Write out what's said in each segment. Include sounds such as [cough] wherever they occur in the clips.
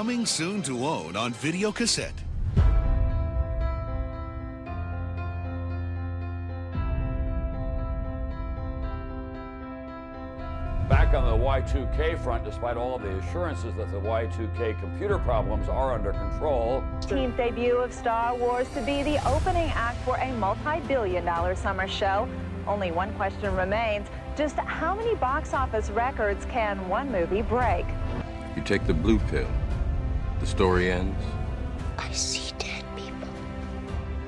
Coming soon to own on video cassette. Back on the Y2K front, despite all of the assurances that the Y2K computer problems are under control, Team's debut of Star Wars to be the opening act for a multi-billion dollar summer show. Only one question remains. Just how many box office records can one movie break? You take the blue pill, the story ends. I see dead people.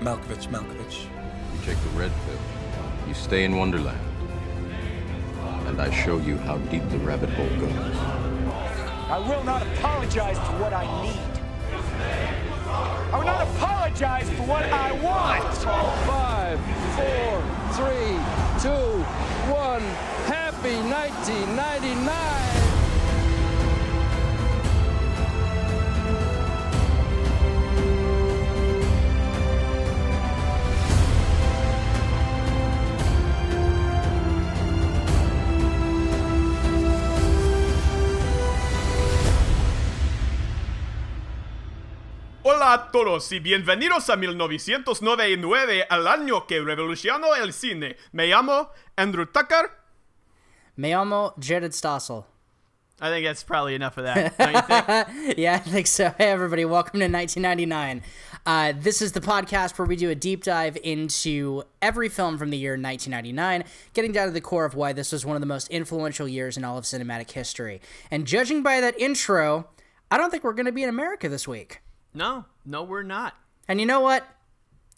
Malkovich, Malkovich. You take the red pill, you stay in Wonderland. And I show you how deep the rabbit hole goes. I will not apologize for what I need. I will not apologize for what I want. Five, four, three, two, one. Happy 1999. Hola a todos y bienvenidos a 1999, al año que revolucionó el cine. Me llamo Andrew Tucker. Me llamo Jared Stossel. I think that's probably enough of that. Don't you think? [laughs] yeah, I think so. Hey, everybody, welcome to 1999. Uh, this is the podcast where we do a deep dive into every film from the year 1999, getting down to the core of why this was one of the most influential years in all of cinematic history. And judging by that intro, I don't think we're going to be in America this week. no, no, we're not. And you know what?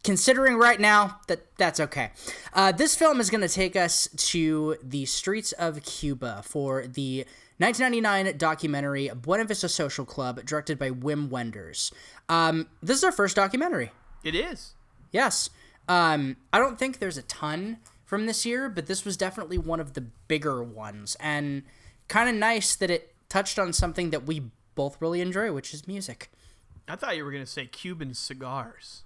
Considering right now that that's okay. Uh, this film is going to take us to the streets of Cuba for the 1999 documentary Buena Vista Social Club, directed by Wim Wenders. Um, this is our first documentary. It is. Yes. Um, I don't think there's a ton from this year, but this was definitely one of the bigger ones, and kind of nice that it touched on something that we both really enjoy, which is music. I thought you were going to say Cuban cigars.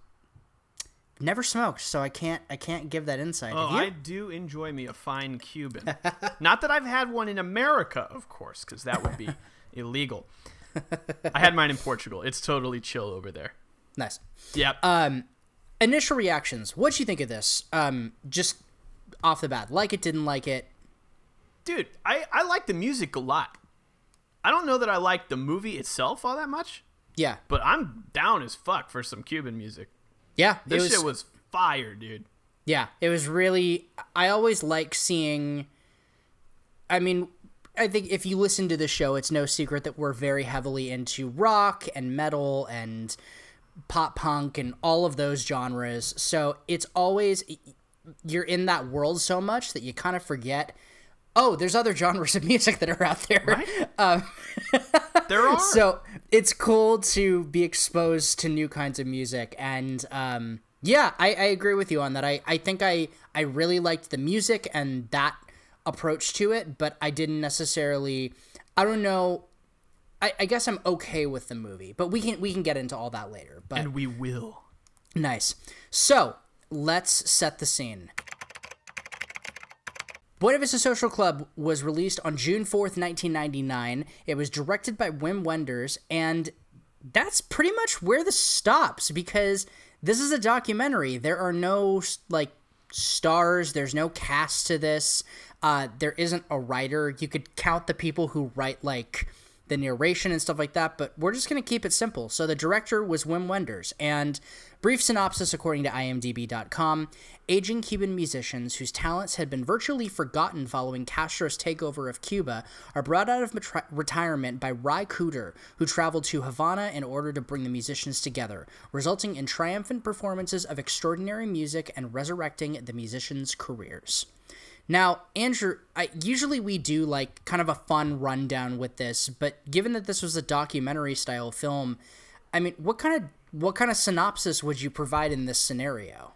Never smoked, so I can't I can't give that insight. Oh, I do enjoy me a fine Cuban. [laughs] Not that I've had one in America, of course, because that would be [laughs] illegal. I had mine in Portugal. It's totally chill over there. Nice. Yep. Um, initial reactions. What'd you think of this? Um, just off the bat, like it, didn't like it. Dude, I, I like the music a lot. I don't know that I like the movie itself all that much, Yeah, but I'm down as fuck for some Cuban music. yeah. This was, shit was fire, dude. yeah. It was really. I always like seeing. I mean, I think if you listen to the show, it's no secret that we're very heavily into rock and metal and pop punk and all of those genres. So it's always you're in that world so much that you kind of forget. Oh, there's other genres of [laughs] music that are out there. Um, [laughs] There are. so it's cool to be exposed to new kinds of music and um, yeah I, I agree with you on that I, I think I, I really liked the music and that approach to it but i didn't necessarily i don't know I, I guess i'm okay with the movie but we can we can get into all that later but and we will. Nice. So let's set the scene. Buena Vista Social Club was released on June 4th, 1999. It was directed by Wim Wenders, and that's pretty much where this stops because this is a documentary. There are no, like, stars, there's no cast to this. Uh, there isn't a writer. You could count the people who write, like, the narration and stuff like that, but we're just going to keep it simple. So the director was Wim Wenders, and brief synopsis according to imdb.com, aging Cuban musicians whose talents had been virtually forgotten following Castro's takeover of Cuba are brought out of retirement by Ry Cooder, who traveled to Havana in order to bring the musicians together, resulting in triumphant performances of extraordinary music and resurrecting the musicians' careers. Now, Andrew, I, usually we do like kind of a fun rundown with this, but given that this was a documentary style film, I mean, what kind of what kind of synopsis would you provide in this scenario?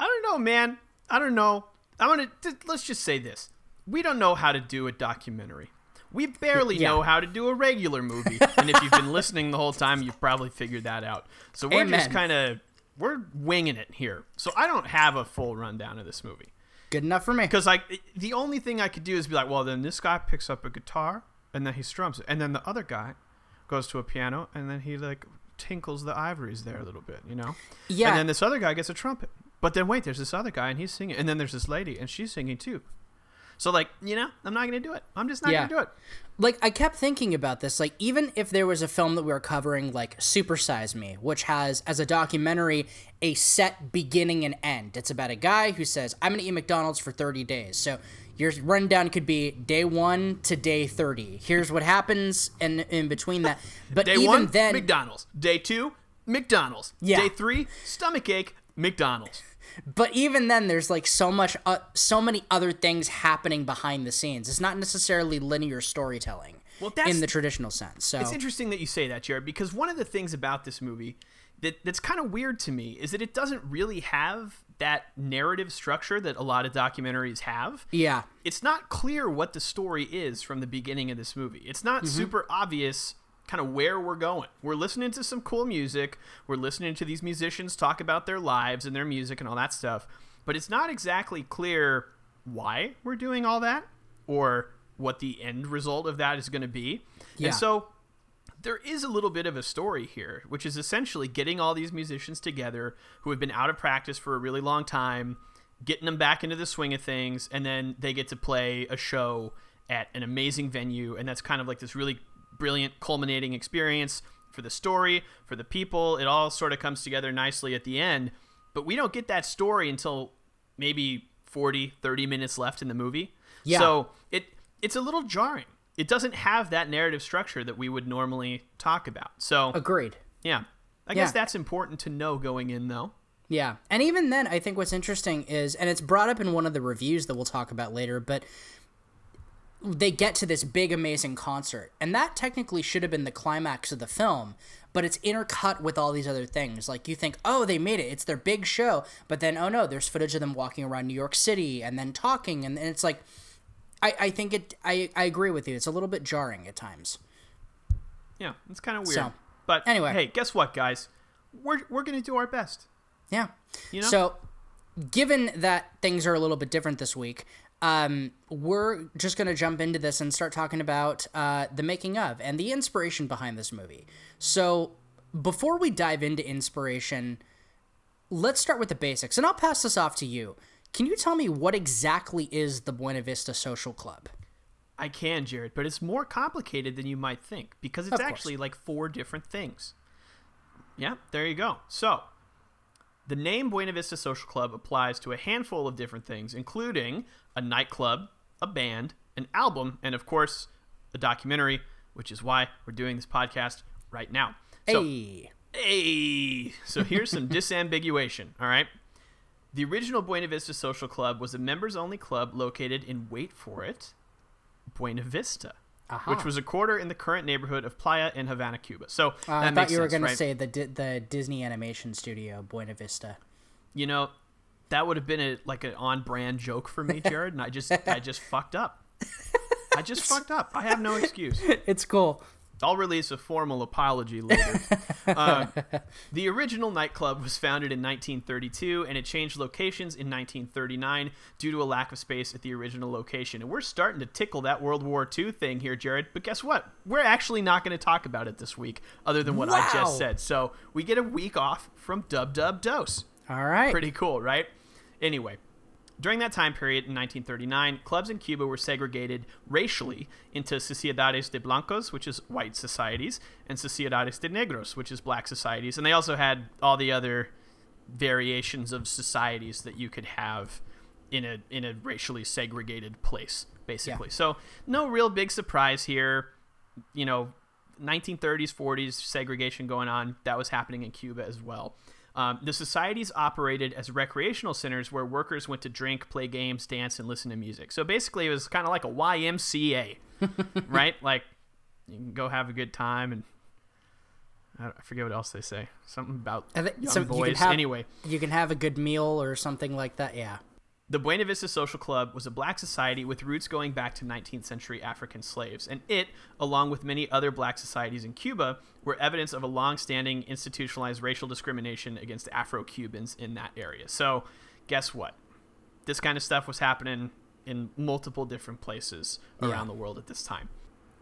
I don't know, man. I don't know. I'm gonna let's just say this: we don't know how to do a documentary. We barely Yeah. know how to do a regular movie, and if you've been listening the whole time, you've probably figured that out. So we're just kind of we're winging it here. So I don't have a full rundown of this movie Good enough for me. because like the only thing I could do is be like, well, then this guy picks up a guitar and then he strums it, and then the other guy goes to a piano, and then he like tinkles the ivories there a little bit, you know. Yeah. And then this other guy gets a trumpet. But then wait, there's this other guy, and he's singing, and then there's this lady, and she's singing too. So like, you know, I'm not gonna do it. I'm just not Yeah. gonna do it. like I kept thinking about this. Like even if there was a film that we were covering, like Super Size Me, which has as a documentary a set beginning and end. It's about a guy who says, "I'm gonna eat McDonald's for 30 days." So your rundown could be day one to day 30. Here's what happens in in between that. [laughs] But Day even one, then, McDonald's. Day two, McDonald's. Yeah. Day three, stomach ache, McDonald's. [laughs] but even then, there's like so much, uh, so many other things happening behind the scenes. It's not necessarily linear storytelling. Well, that's- in the traditional sense. So It's interesting that you say that, Jared, because one of the things about this movie that that's kind of weird to me is that it doesn't really have that narrative structure that a lot of documentaries have. yeah, It's not clear what the story is from the beginning of this movie. It's not Mm-hmm. super obvious kind of where we're going. We're listening to some cool music. We're listening to these musicians talk about their lives and their music and all that stuff. But it's not exactly clear why we're doing all that or what the end result of that is going to be. Yeah. And so there is a little bit of a story here, which is essentially getting all these musicians together who have been out of practice for a really long time, getting them back into the swing of things, and then they get to play a show at an amazing venue, and that's kind of like this really brilliant culminating experience for the story, for the people. It all sort of comes together nicely at the end, but we don't get that story until maybe 40, 30 minutes left in the movie. Yeah. So it it's a little jarring. It doesn't have that narrative structure that we would normally talk about. So agreed. yeah, I guess Yeah. that's important to know going in, though. Yeah. And even then, I think what's interesting is, and it's brought up in one of the reviews that we'll talk about later, but they get to this big, amazing concert. And that technically should have been the climax of the film, but it's intercut with all these other things. Like you think, oh, they made it. It's their big show. But then, oh no, there's footage of them walking around New York City and then talking. And, and it's like, I, I think it, I, I agree with you. It's a little bit jarring at times. Yeah, it's kind of weird. So, but anyway. hey, guess what, guys? We're we're gonna do our best. Yeah. You know? So, given that things are a little bit different this week, um, we're just going to jump into this and start talking about uh, the making of and the inspiration behind this movie. So, before we dive into inspiration, let's start with the basics. And I'll pass this off to you. Can you tell me what exactly is the Buena Vista Social Club? I can, Jared, but it's more complicated than you might think because it's actually like four different things. Yeah, there you go. So, the name Buena Vista Social Club applies to a handful of different things, including a nightclub, a band, an album, and of course, a documentary, which is why we're doing this podcast right now. So, hey. Hey, so here's some [laughs] disambiguation, all right? The original Buena Vista Social Club was a members only club located in, wait for it, Buena Vista, Aha. which was a quarter in the current neighborhood of Playa in Havana, Cuba. So Uh, I thought you were going right? to say the the Disney Animation Studio, Buena Vista. you know, that would have been a like an on brand joke for me, [laughs] Jared, and I just I just fucked up. I just [laughs] fucked up. I have no excuse. It's cool. I'll release a formal apology later. [laughs] uh, the original nightclub was founded in 1932 and it changed locations in 1939 due to a lack of space at the original location. And we're starting to tickle that World War II thing here, Jared. But guess what? We're actually not going to talk about it this week, other than what I just said. So we get a week off from Dub Dub Dose. All right. Pretty cool, right? Anyway, during that time period in 1939, clubs in Cuba were segregated racially into Sociedades de Blancos, which is white societies, and Sociedades de Negros, which is black societies. And they also had all the other variations of societies that you could have in a in a racially segregated place, basically. So no real big surprise here. You know, 1930s, 40s segregation going on. That was happening in Cuba as well. Um, the societies operated as recreational centers where workers went to drink, play games, dance, and listen to music. So basically, it was kind of like a YMCA, [laughs] right? Like you can go have a good time, and I forget what else they say. Something about young so boys. can have, anyway, you can have a good meal or something like that. Yeah. The Buena Vista Social Club was a black society with roots going back to 19th century African slaves, and it, along with many other black societies in Cuba, were evidence of a long-standing institutionalized racial discrimination against Afro-Cubans in that area. So, guess what? This kind of stuff was happening in multiple different places around the world at this time.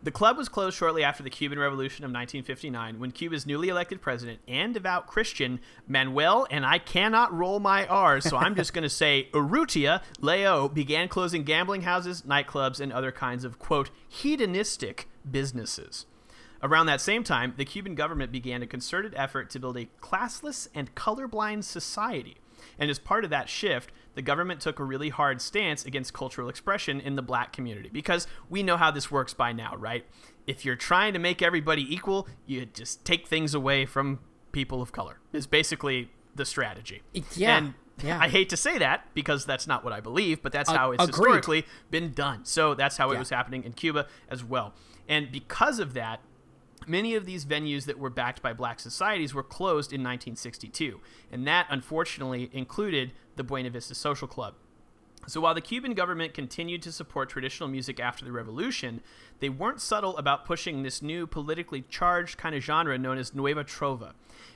The club was closed shortly after the Cuban Revolution of 1959 when Cuba's newly elected president and devout Christian Manuel, and I cannot roll my R's, so I'm just going to say [laughs] Urrutia Lleó began closing gambling houses, nightclubs, and other kinds of, quote, hedonistic businesses. Around that same time, the Cuban government began a concerted effort to build a classless and colorblind society. And as part of that shift, the government took a really hard stance against cultural expression in the black community because we know how this works by now, right? If you're trying to make everybody equal, you just take things away from people of color. Is basically the strategy. Yeah. And yeah. I hate to say that because that's not what I believe, but that's Uh, how it's agreed. historically been done. So that's how it Yeah. was happening in Cuba as well. And because of that, many of these venues that were backed by black societies were closed in 1962. And that, unfortunately, included the Buena Vista Social Club. So while the Cuban government continued to support traditional music after the revolution, they weren't subtle about pushing this new politically charged kind of genre known as Nueva Trova.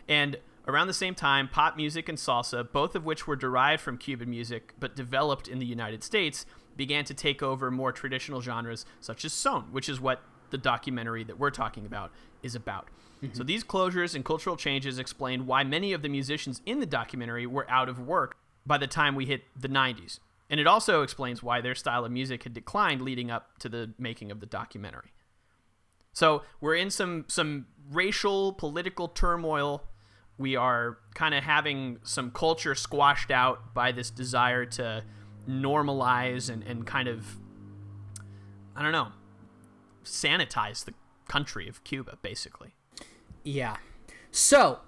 And around the same time, pop music and salsa, both of which were derived from Cuban music but developed in the United States, began to take over more traditional genres such as son, which is what the documentary that we're talking about is about. Mm-hmm. So these closures and cultural changes explain why many of the musicians in the documentary were out of work by the time we hit the 90s. And it also explains why their style of music had declined leading up to the making of the documentary. So we're in some some racial political turmoil. We are kind of having some culture squashed out by this desire to normalize and, and kind of I don't know sanitize the country of Cuba, basically. Yeah. So,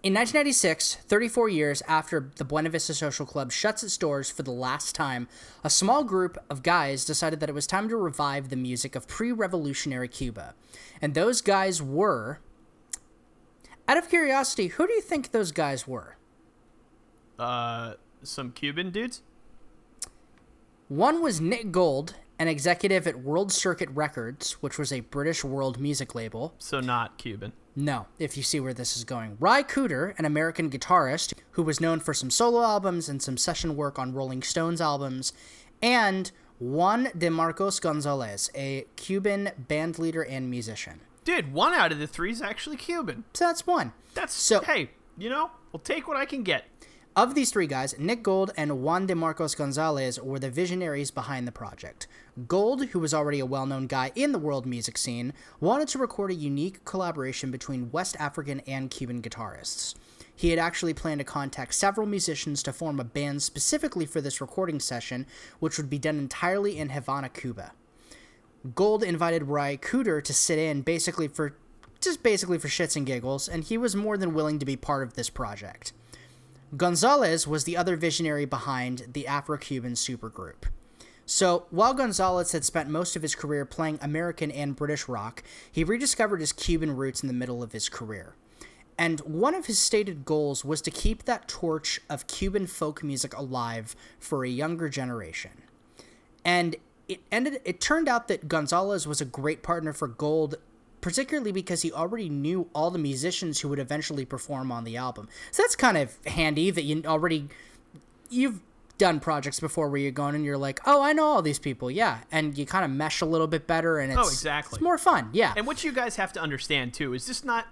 in 1996, 34 years after the Buena Vista Social Club shuts its doors for the last time, a small group of guys decided that it was time to revive the music of pre revolutionary Cuba. And those guys were. Out of curiosity, who do you think those guys were? Uh, some Cuban dudes? One was Nick Gold, an executive at World Circuit Records, which was a British world music label. So not Cuban. No, if you see where this is going. Ry Cooder, an American guitarist who was known for some solo albums and some session work on Rolling Stones albums, and Juan de Marcos Gonzalez, a Cuban band leader and musician. Dude, one out of the three is actually Cuban. So that's one. That's So- hey, you know, we'll take what I can get. Of these three guys, Nick Gold and Juan de Marcos Gonzalez were the visionaries behind the project. Gold, who was already a well known guy in the world music scene, wanted to record a unique collaboration between West African and Cuban guitarists. He had actually planned to contact several musicians to form a band specifically for this recording session, which would be done entirely in Havana, Cuba. Gold invited Ry Cooder to sit in basically for just basically for shits and giggles, and he was more than willing to be part of this project. Gonzalez was the other visionary behind the Afro Cuban supergroup. So, while Gonzalez had spent most of his career playing American and British rock, he rediscovered his Cuban roots in the middle of his career. And one of his stated goals was to keep that torch of Cuban folk music alive for a younger generation. And it ended it turned out that Gonzalez was a great partner for Gold particularly because he already knew all the musicians who would eventually perform on the album. So that's kind of handy that you already you've done projects before where you're going and you're like, "Oh, I know all these people." Yeah, and you kind of mesh a little bit better and oh, it's Oh, exactly. it's more fun. Yeah. And what you guys have to understand too is this not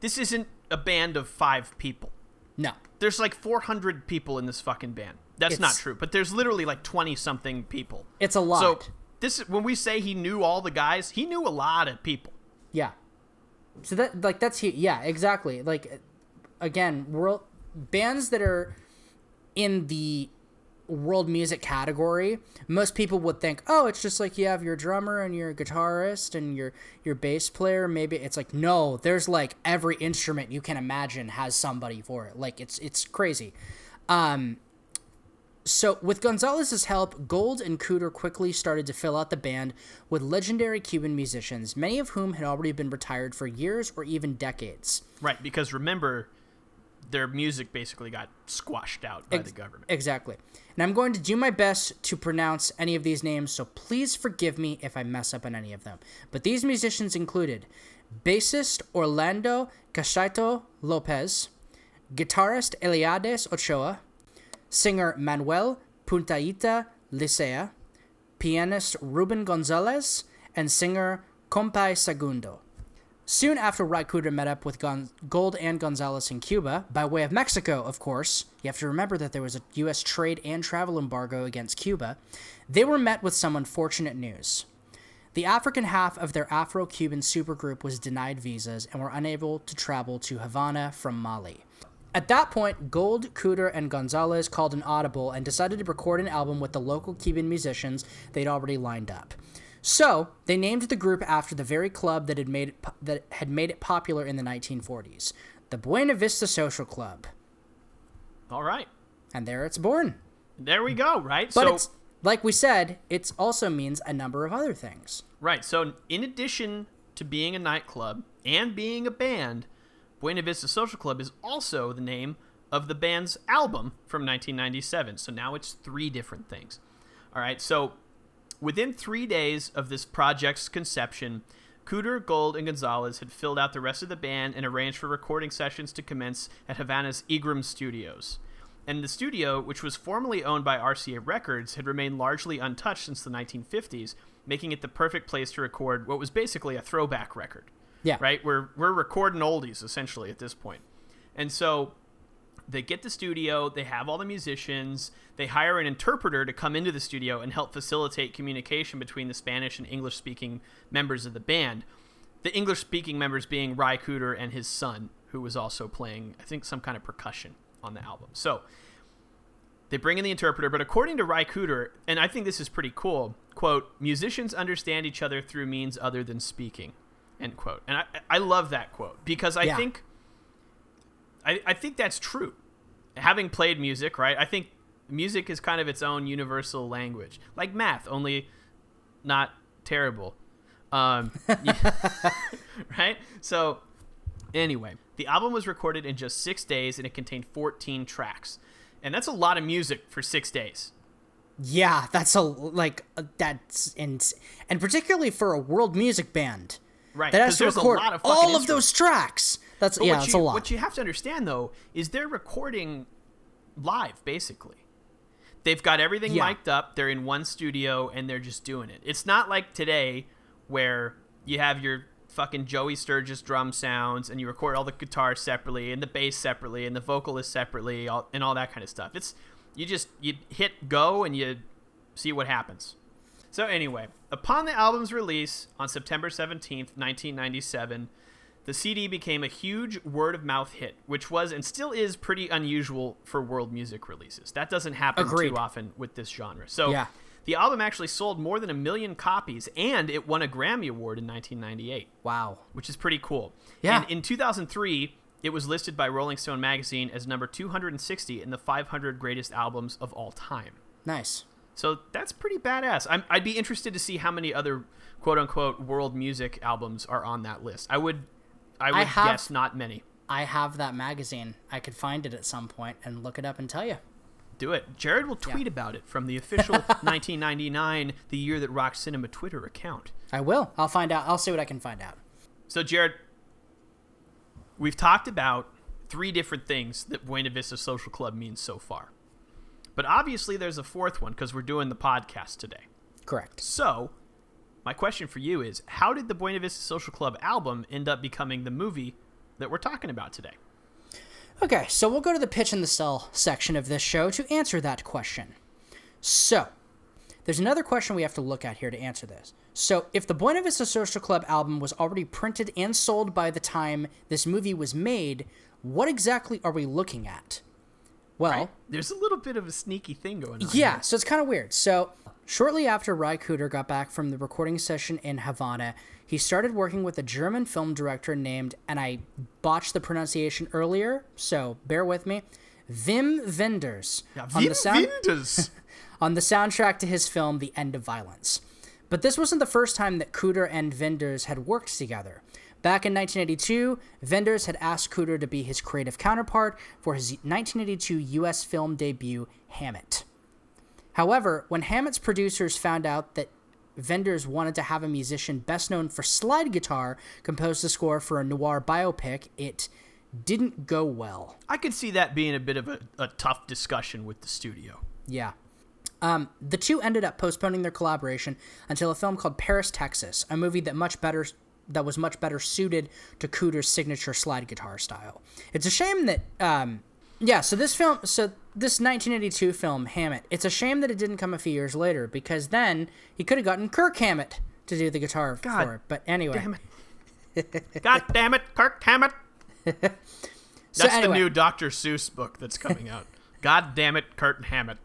this isn't a band of 5 people. no. There's like 400 people in this fucking band. That's not true, but there's literally like 20 something people. It's a lot. So this when we say he knew all the guys, he knew a lot of people. Yeah. So that like that's he yeah, exactly. Like again, world bands that are in the world music category, most people would think, "Oh, it's just like you have your drummer and your guitarist and your your bass player." Maybe it's like, "No, there's like every instrument you can imagine has somebody for it." Like it's it's crazy. Um so, with Gonzalez's help, Gold and Cooder quickly started to fill out the band with legendary Cuban musicians, many of whom had already been retired for years or even decades. Right, because remember their music basically got squashed out by Ex- the government. Exactly. And I'm going to do my best to pronounce any of these names, so please forgive me if I mess up on any of them. But these musicians included bassist Orlando Cachaito Lopez, guitarist Eliades Ochoa, singer Manuel Puntillita Licea, pianist Ruben Gonzalez, and singer Compay Segundo. Soon after Ry Cooder met up with Gon- Gold and Gonzalez in Cuba, by way of Mexico, of course, you have to remember that there was a U.S. trade and travel embargo against Cuba, they were met with some unfortunate news. The African half of their Afro Cuban supergroup was denied visas and were unable to travel to Havana from Mali. At that point, Gold, Cooder, and Gonzalez called an audible and decided to record an album with the local Cuban musicians they'd already lined up. So they named the group after the very club that had made it po- that had made it popular in the 1940s, the Buena Vista Social Club, All right. and there it's born. There we go, right? But so it's like we said, it also means a number of other things. Right. So, in addition to being a nightclub and being a band, Buena Vista Social Club is also the name of the band's album from 1997. So now it's three different things. All right. So, within three days of this project's conception, Cooder, Gold, and Gonzalez had filled out the rest of the band and arranged for recording sessions to commence at Havana's EGREM Studios. And the studio, which was formerly owned by RCA Records, had remained largely untouched since the 1950s, making it the perfect place to record what was basically a throwback record. Yeah. Right? We're, we're recording oldies, essentially, at this point. And so they get the studio, they have all the musicians, they hire an interpreter to come into the studio and help facilitate communication between the Spanish and English speaking members of the band. The English speaking members being Ry Cooder and his son, who was also playing, I think, some kind of percussion on the album. So they bring in the interpreter, but according to Ry Cooder, and I think this is pretty cool, quote, musicians understand each other through means other than speaking, end quote. And I, I love that quote because I Yeah. think I, I think that's true. Having played music, right? I think music is kind of its own universal language, like math, only not terrible. Um, [laughs] right? So, anyway, the album was recorded in just six days and it contained 14 tracks. And that's a lot of music for six days. Yeah, that's a like uh, that's and and particularly for a world music band. Right, That has to there's a record lot of fucking all of those tracks. That's But yeah, what it's you, a lot. What you have to understand, though, is they're recording live, basically. They've got everything Yeah. mic'd up. They're in one studio and they're just doing it. It's not like today where you have your fucking Joey Sturgis drum sounds and you record all the guitars separately and the bass separately and the vocalist separately all, and all that kind of stuff. It's you just you hit go and you see what happens. So anyway, upon the album's release on September 17th, 1997, the CD became a huge word of mouth hit, which was and still is pretty unusual for world music releases. That doesn't happen Agreed. too often with this genre. So Yeah. the album actually sold more than a million copies and it won a Grammy Award in 1998 wow. which is pretty cool. Yeah. And in 2003, it was listed by Rolling Stone magazine as number 260 in the 500 greatest albums of all time. Nice. So that's pretty badass. I'm, I'd be interested to see how many other quote unquote world music albums are on that list. I would, I would have- guess not many. I have that magazine. I could find it at some point and look it up and tell you. Do it. Jared will tweet about it from the official [laughs] 1999, the year that rock cinema Twitter account. I will. I'll find out. I'll see what I can find out. So, Jared, we've talked about three different things that Buena Vista Social Club means so far. But obviously, there's a fourth one because we're doing the podcast today. Correct. So, my question for you is how did the Buena Vista Social Club album end up becoming the movie that we're talking about today? Okay, so we'll go to the pitch and the sell section of this show to answer that question. So, there's another question we have to look at here to answer this. So, if the Buena Vista Social Club album was already printed and sold by the time this movie was made, what exactly are we looking at? Well, There's a little bit of a sneaky thing going on. yeah, here. so it's kind of weird. So, shortly after Ry Cooder got back from the recording session in Havana, he started working with a German film director named, and I botched the pronunciation earlier, so bear with me, Wim Wenders. Yeah, on the sound- Wenders. [laughs] on the soundtrack to his film The End of Violence. But this wasn't the first time that Cooder and Wenders had worked together. Back in 1982, Wenders had asked Cooder to be his creative counterpart for his 1982 US film debut, Hammett. However, when Hammett's producers found out that Wenders wanted to have a musician best known for slide guitar compose the score for a noir biopic, it didn't go well. I could see that being a bit of a, a tough discussion with the studio. Yeah. Um, the two ended up postponing their collaboration until a film called Paris, Texas, a movie that much better that was much better suited to Cooder's signature slide guitar style. It's a shame that, um, yeah. So this film, so this 1982 film Hammett, it's a shame that it didn't come a few years later because then he could have gotten Kirk Hammett to do the guitar God for it. But anyway, Damn it. [laughs] God damn it, Kirk Hammett. [laughs] So That's anyway. the new Dr. Seuss book that's coming out. God damn it, Kurt Hammett.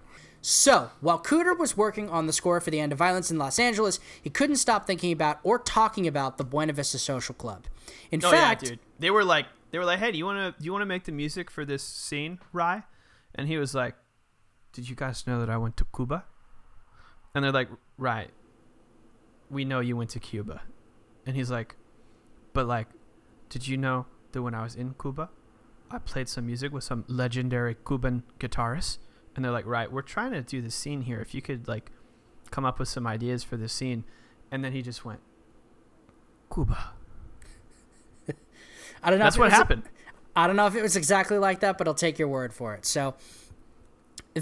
So, while Cooder was working on the score for The End of Violence in Los Angeles, he couldn't stop thinking about or talking about the Buena Vista Social Club. In Oh fact, yeah, dude. They were like, they were like, hey, do you want to, do you want to make the music for this scene, Ry? And he was like, did you guys know that I went to Cuba? And they're like, right. We know you went to Cuba. And he's like, but like, did you know that when I was in Cuba, I played some music with some legendary Cuban guitarists? And they're like, right, we're trying to do this scene here. If you could like come up with some ideas for this scene. And then he just went, Cuba. [laughs] I don't know. That's what happened. I don't know if it was exactly like that, but I'll take your word for it. So,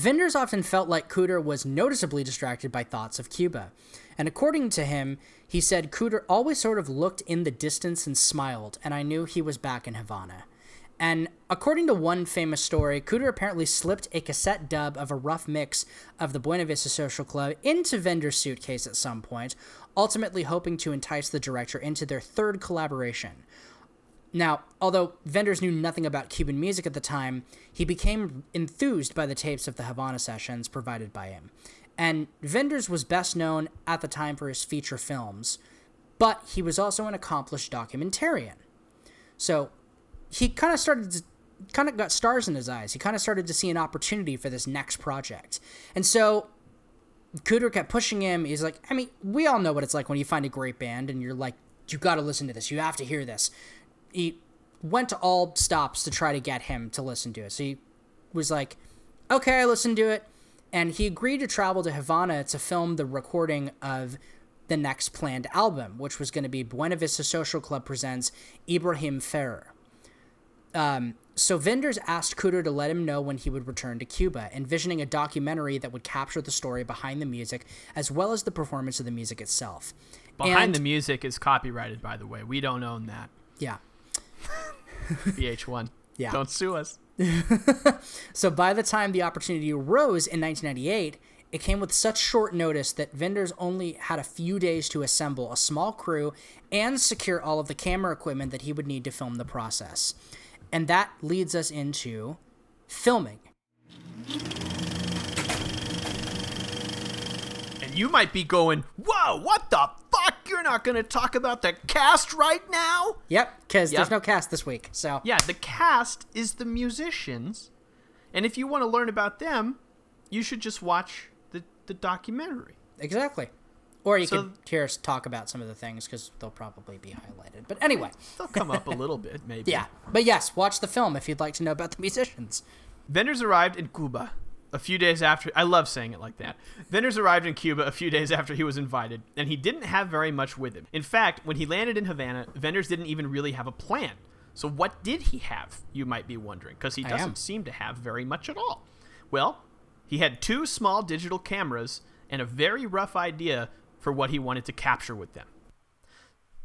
Wenders often felt like Cooder was noticeably distracted by thoughts of Cuba. And according to him, he said Cooder always sort of looked in the distance and smiled, and I knew he was back in Havana. And according to one famous story, Cooder apparently slipped a cassette dub of a rough mix of the Buena Vista Social Club into Wenders' suitcase at some point, ultimately hoping to entice the director into their third collaboration. Now, although Wenders knew nothing about Cuban music at the time, he became enthused by the tapes of the Havana sessions provided by him. And Wenders was best known at the time for his feature films, but he was also an accomplished documentarian. So he kind of started to kind of got stars in his eyes. He kind of started to see an opportunity for this next project. And so Cooder kept pushing him. He's like, I mean, we all know what it's like when you find a great band and you're like, you got to listen to this. You have to hear this. He went to all stops to try to get him to listen to it. So he was like, okay, I listened to it. And he agreed to travel to Havana to film the recording of the next planned album, which was going to be Buena Vista Social Club presents Ibrahim Ferrer. Um, so Wenders asked Cooder to let him know when he would return to Cuba, envisioning a documentary that would capture the story behind the music as well as the performance of the music itself. Behind And- the music is copyrighted, by the way. We don't own that. Yeah. VH1. [laughs] Yeah. Don't sue us. [laughs] So by the time the opportunity arose in 1998, it came with such short notice that Wenders only had a few days to assemble a small crew and secure all of the camera equipment that he would need to film the process. And that leads us into filming. And you might be going, whoa, what the fuck? You're not going to talk about the cast right now? Yep, because Yep. there's no cast this week. So Yeah, the cast is the musicians. And if you want to learn about them, you should just watch the, the documentary. exactly. Or you So- could hear us talk about some of the things because they'll probably be highlighted. But anyway, [laughs] They'll come up a little bit, maybe. yeah. But yes, watch the film if you'd like to know about the musicians. Wenders arrived in Cuba a few days after. I love saying it like that. Wenders arrived in Cuba a few days after he was invited, and he didn't have very much with him. In fact, when he landed in Havana, Wenders didn't even really have a plan. So, what did he have, you might be wondering? Because he doesn't seem to have very much at all. Well, he had two small digital cameras and a very rough idea for what he wanted to capture with them.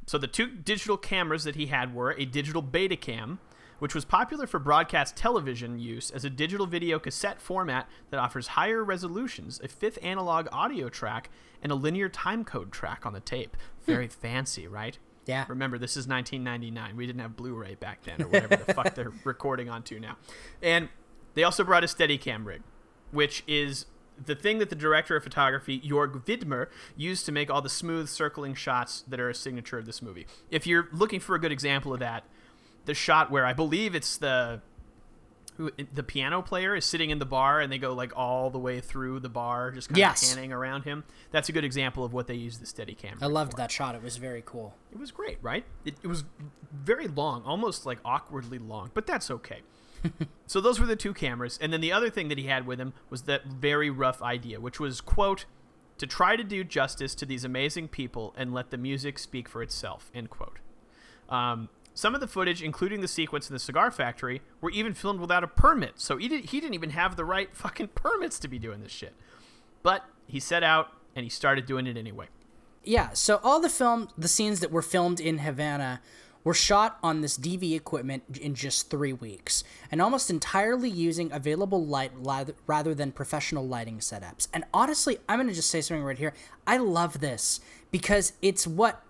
So the two digital cameras that he had were a digital Betacam, which was popular for broadcast television use as a digital video cassette format that offers higher resolutions, a fifth analog audio track, and a linear timecode track on the tape. Very hmm. fancy, right? Yeah. Remember, this is 1999. We didn't have Blu-ray back then, or whatever the fuck they're [laughs] recording onto now. And they also brought a Steadicam rig, which is the thing that the director of photography, Jörg Widmer, used to make all the smooth circling shots that are a signature of this movie. If you're looking for a good example of that, the shot where I believe it's the who the piano player is sitting in the bar and they go like all the way through the bar, just kind Yes. of panning around him. That's a good example of what they use the Steadicam. I loved for. that shot. It was very cool. It was great, right? It, it was very long, almost like awkwardly long, but that's okay. [laughs] so those were the two cameras, and then the other thing that he had with him was that very rough idea, which was quote to try to do justice to these amazing people and let the music speak for itself. End quote. Um, some of the footage, including the sequence in the cigar factory, were even filmed without a permit, so he, did, he didn't even have the right [laughs] fucking permits to be doing this shit. But he set out and he started doing it anyway. Yeah, so all the film, the scenes that were filmed in Havana were shot on this DV equipment in just three weeks, and almost entirely using available light rather than professional lighting setups. And honestly, I'm going to just say something right here. I love this because it's what,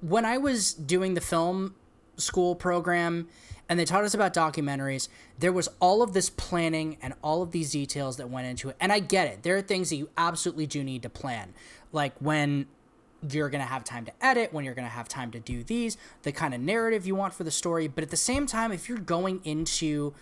when I was doing the film school program and they taught us about documentaries, there was all of this planning and all of these details that went into it. And I get it. There are things that you absolutely do need to plan. Like when you're going to have time to edit, when you're going to have time to do these, the kind of narrative you want for the story. But at the same time, if you're going into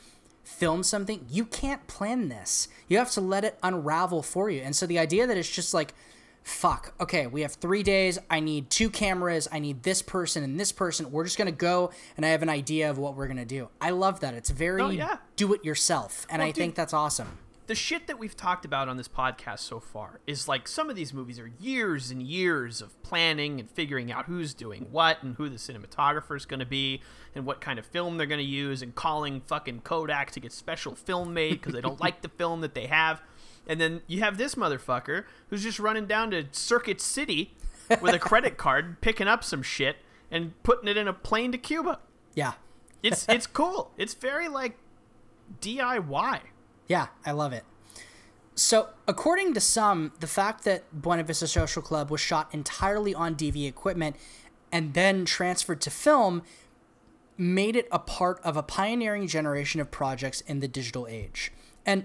film something, you can't plan this. You have to let it unravel for you. And so the idea that it's just like, fuck, okay, we have three days. I need two cameras. I need this person and this person. We're just going to go and I have an idea of what we're going to do. I love that. It's very oh, yeah. do it yourself. And well, I dude, think that's awesome the shit that we've talked about on this podcast so far is like some of these movies are years and years of planning and figuring out who's doing what and who the cinematographer is going to be and what kind of film they're going to use and calling fucking Kodak to get special film made because they don't like the film that they have. And then you have this motherfucker who's just running down to Circuit City with a credit card, [laughs] picking up some shit and putting it in a plane to Cuba. Yeah. it's it's cool. It's very like DIY. Yeah, I love it. So, according to some, the fact that Buena Vista Social Club was shot entirely on DV equipment and then transferred to film made it a part of a pioneering generation of projects in the digital age. And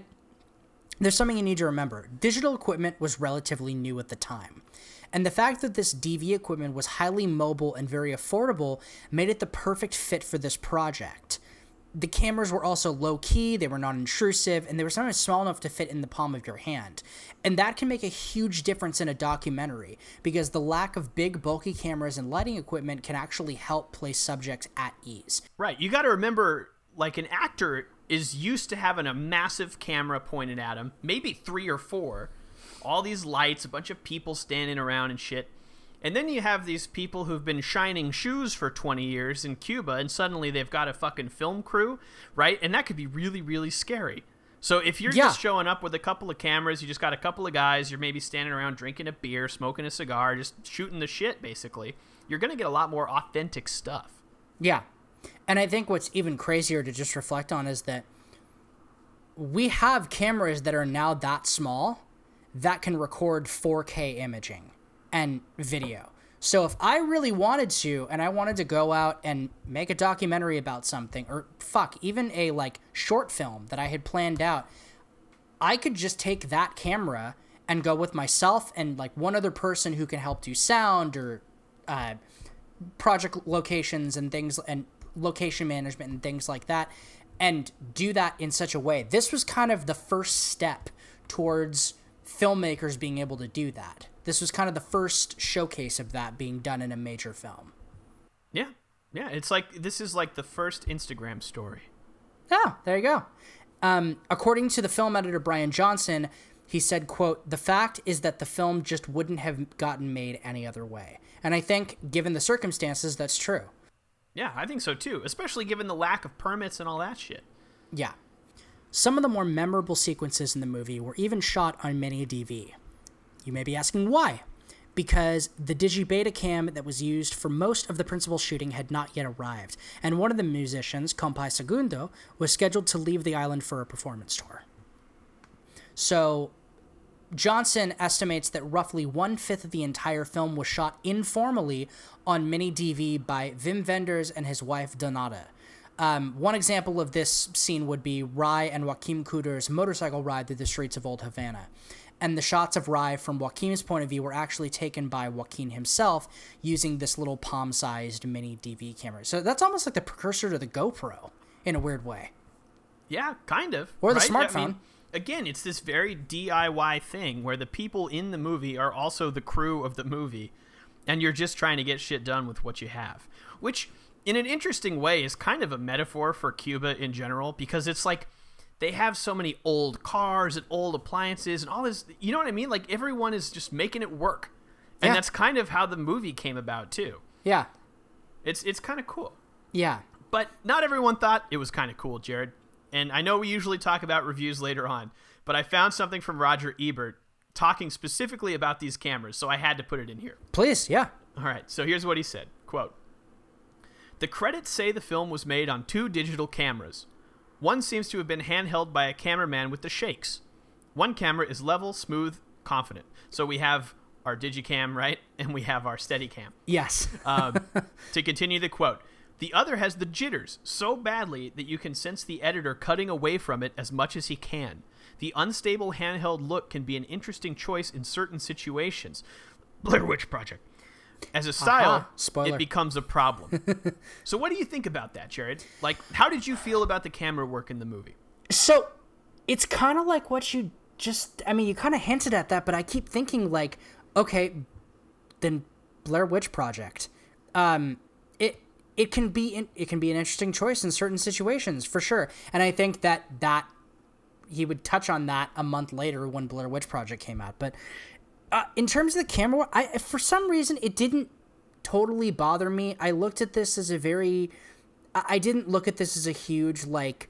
there's something you need to remember digital equipment was relatively new at the time. And the fact that this DV equipment was highly mobile and very affordable made it the perfect fit for this project the cameras were also low key, they were non intrusive, and they were sometimes small enough to fit in the palm of your hand. And that can make a huge difference in a documentary because the lack of big, bulky cameras and lighting equipment can actually help place subjects at ease. Right. You got to remember, like, an actor is used to having a massive camera pointed at him, maybe three or four, all these lights, a bunch of people standing around and shit and then you have these people who've been shining shoes for 20 years in Cuba, and suddenly they've got a fucking film crew, right? And that could be really, really scary. So if you're yeah. just showing up with a couple of cameras, you just got a couple of guys, you're maybe standing around drinking a beer, smoking a cigar, just shooting the shit, basically, you're going to get a lot more authentic stuff. Yeah. And I think what's even crazier to just reflect on is that we have cameras that are now that small that can record 4K imaging and video. So if I really wanted to and I wanted to go out and make a documentary about something or fuck, even a like short film that I had planned out, I could just take that camera and go with myself and like one other person who can help do sound or uh, project locations and things and location management and things like that and do that in such a way. This was kind of the first step towards filmmakers being able to do that. This was kind of the first showcase of that being done in a major film. Yeah. Yeah, it's like this is like the first Instagram story. Oh, there you go. Um, according to the film editor Brian Johnson, he said, quote, the fact is that the film just wouldn't have gotten made any other way. And I think, given the circumstances, that's true. Yeah, I think so too, especially given the lack of permits and all that shit. Yeah. Some of the more memorable sequences in the movie were even shot on mini DV. You may be asking why. Because the Digibeta cam that was used for most of the principal shooting had not yet arrived, and one of the musicians, Compay Segundo, was scheduled to leave the island for a performance tour. So, Johnson estimates that roughly one fifth of the entire film was shot informally on mini DV by Wim Wenders and his wife Donata. Um, one example of this scene would be Ry and Joachim Cooder's motorcycle ride through the streets of Old Havana and the shots of Ry from Joachim's point of view were actually taken by Joaquin himself using this little palm-sized mini DV camera. So that's almost like the precursor to the GoPro in a weird way. Yeah, kind of. Or the right? smartphone. I mean, again, it's this very DIY thing where the people in the movie are also the crew of the movie, and you're just trying to get shit done with what you have. Which, in an interesting way, is kind of a metaphor for Cuba in general because it's like – they have so many old cars and old appliances and all this. You know what I mean? Like everyone is just making it work, and yeah. that's kind of how the movie came about too. Yeah, it's it's kind of cool. Yeah, but not everyone thought it was kind of cool, Jared. And I know we usually talk about reviews later on, but I found something from Roger Ebert talking specifically about these cameras, so I had to put it in here. Please, yeah. All right, so here's what he said quote The credits say the film was made on two digital cameras. One seems to have been handheld by a cameraman with the shakes. One camera is level, smooth, confident. So we have our digicam, right? [laughs] And we have our steadicam. Yes. um, [laughs] to continue the quote, the other has the jitters so badly that you can sense the editor cutting away from it as much as he can. The unstable handheld look can be an interesting choice in certain situations. Blair Witch Project. As a style, it becomes a problem. [laughs] so, what do you think about that, Jared? Like, how did you feel about the camera work in the movie? So it's kind of like what you just, I mean, you kind of hinted at that, but I keep thinking, like, okay, then Blair Witch Project. Um, it, it can be in, it can be an interesting choice in certain situations for sure, and I think that that he would touch on that a month later when Blair Witch Project came out. But uh, in terms of the camera, I for some reason it didn't totally bother me. I looked at this as a very, I didn't look at this as a huge like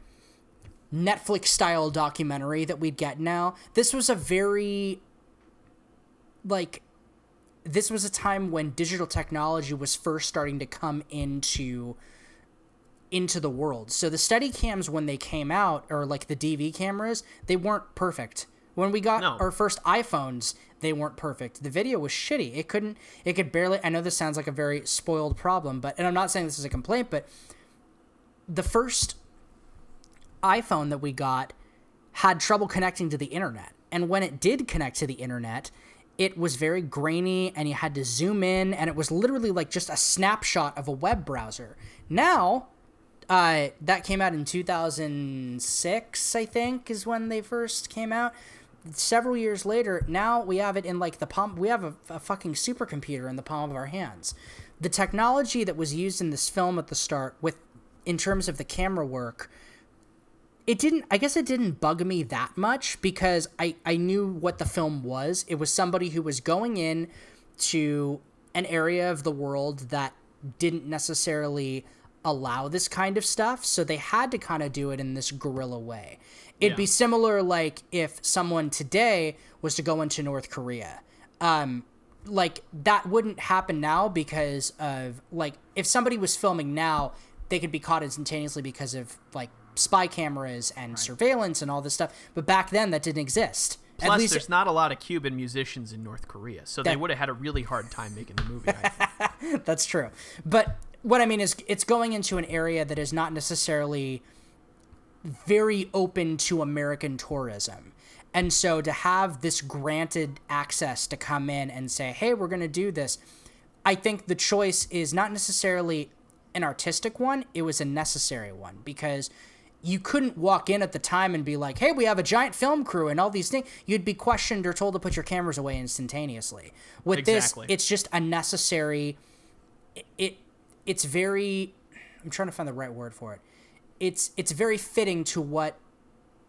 Netflix style documentary that we'd get now. This was a very like this was a time when digital technology was first starting to come into into the world. So the steady cams when they came out or like the DV cameras, they weren't perfect. When we got No. our first iPhones, they weren't perfect. The video was shitty. It couldn't it could barely I know this sounds like a very spoiled problem, but and I'm not saying this is a complaint, but the first iPhone that we got had trouble connecting to the internet. And when it did connect to the internet, it was very grainy and you had to zoom in and it was literally like just a snapshot of a web browser. Now, uh, that came out in 2006, I think, is when they first came out. Several years later, now we have it in like the palm. We have a, a fucking supercomputer in the palm of our hands. The technology that was used in this film at the start, with in terms of the camera work, it didn't i guess it didn't bug me that much because i i knew what the film was it was somebody who was going in to an area of the world that didn't necessarily allow this kind of stuff so they had to kind of do it in this guerrilla way it'd Yeah. be similar like if someone today was to go into north korea um like that wouldn't happen now because of like if somebody was filming now they could be caught instantaneously because of like spy cameras and surveillance and all this stuff but back then that didn't exist Plus, at least there's not a lot of Cuban musicians in North Korea, so they would have had a really hard time making the movie. I think. [laughs] that's true but what i mean is it's going into an area that is not necessarily very open to american tourism. And so to have this granted access to come in and say hey we're going to do this i think the choice is not necessarily an artistic one it was a necessary one. Because you couldn't walk in at the time and be like hey we have a giant film crew and all these things you'd be questioned or told to put your cameras away instantaneously. With Exactly. this it's just a necessary it, it it's very i'm trying to find the right word for it it's it's very fitting to what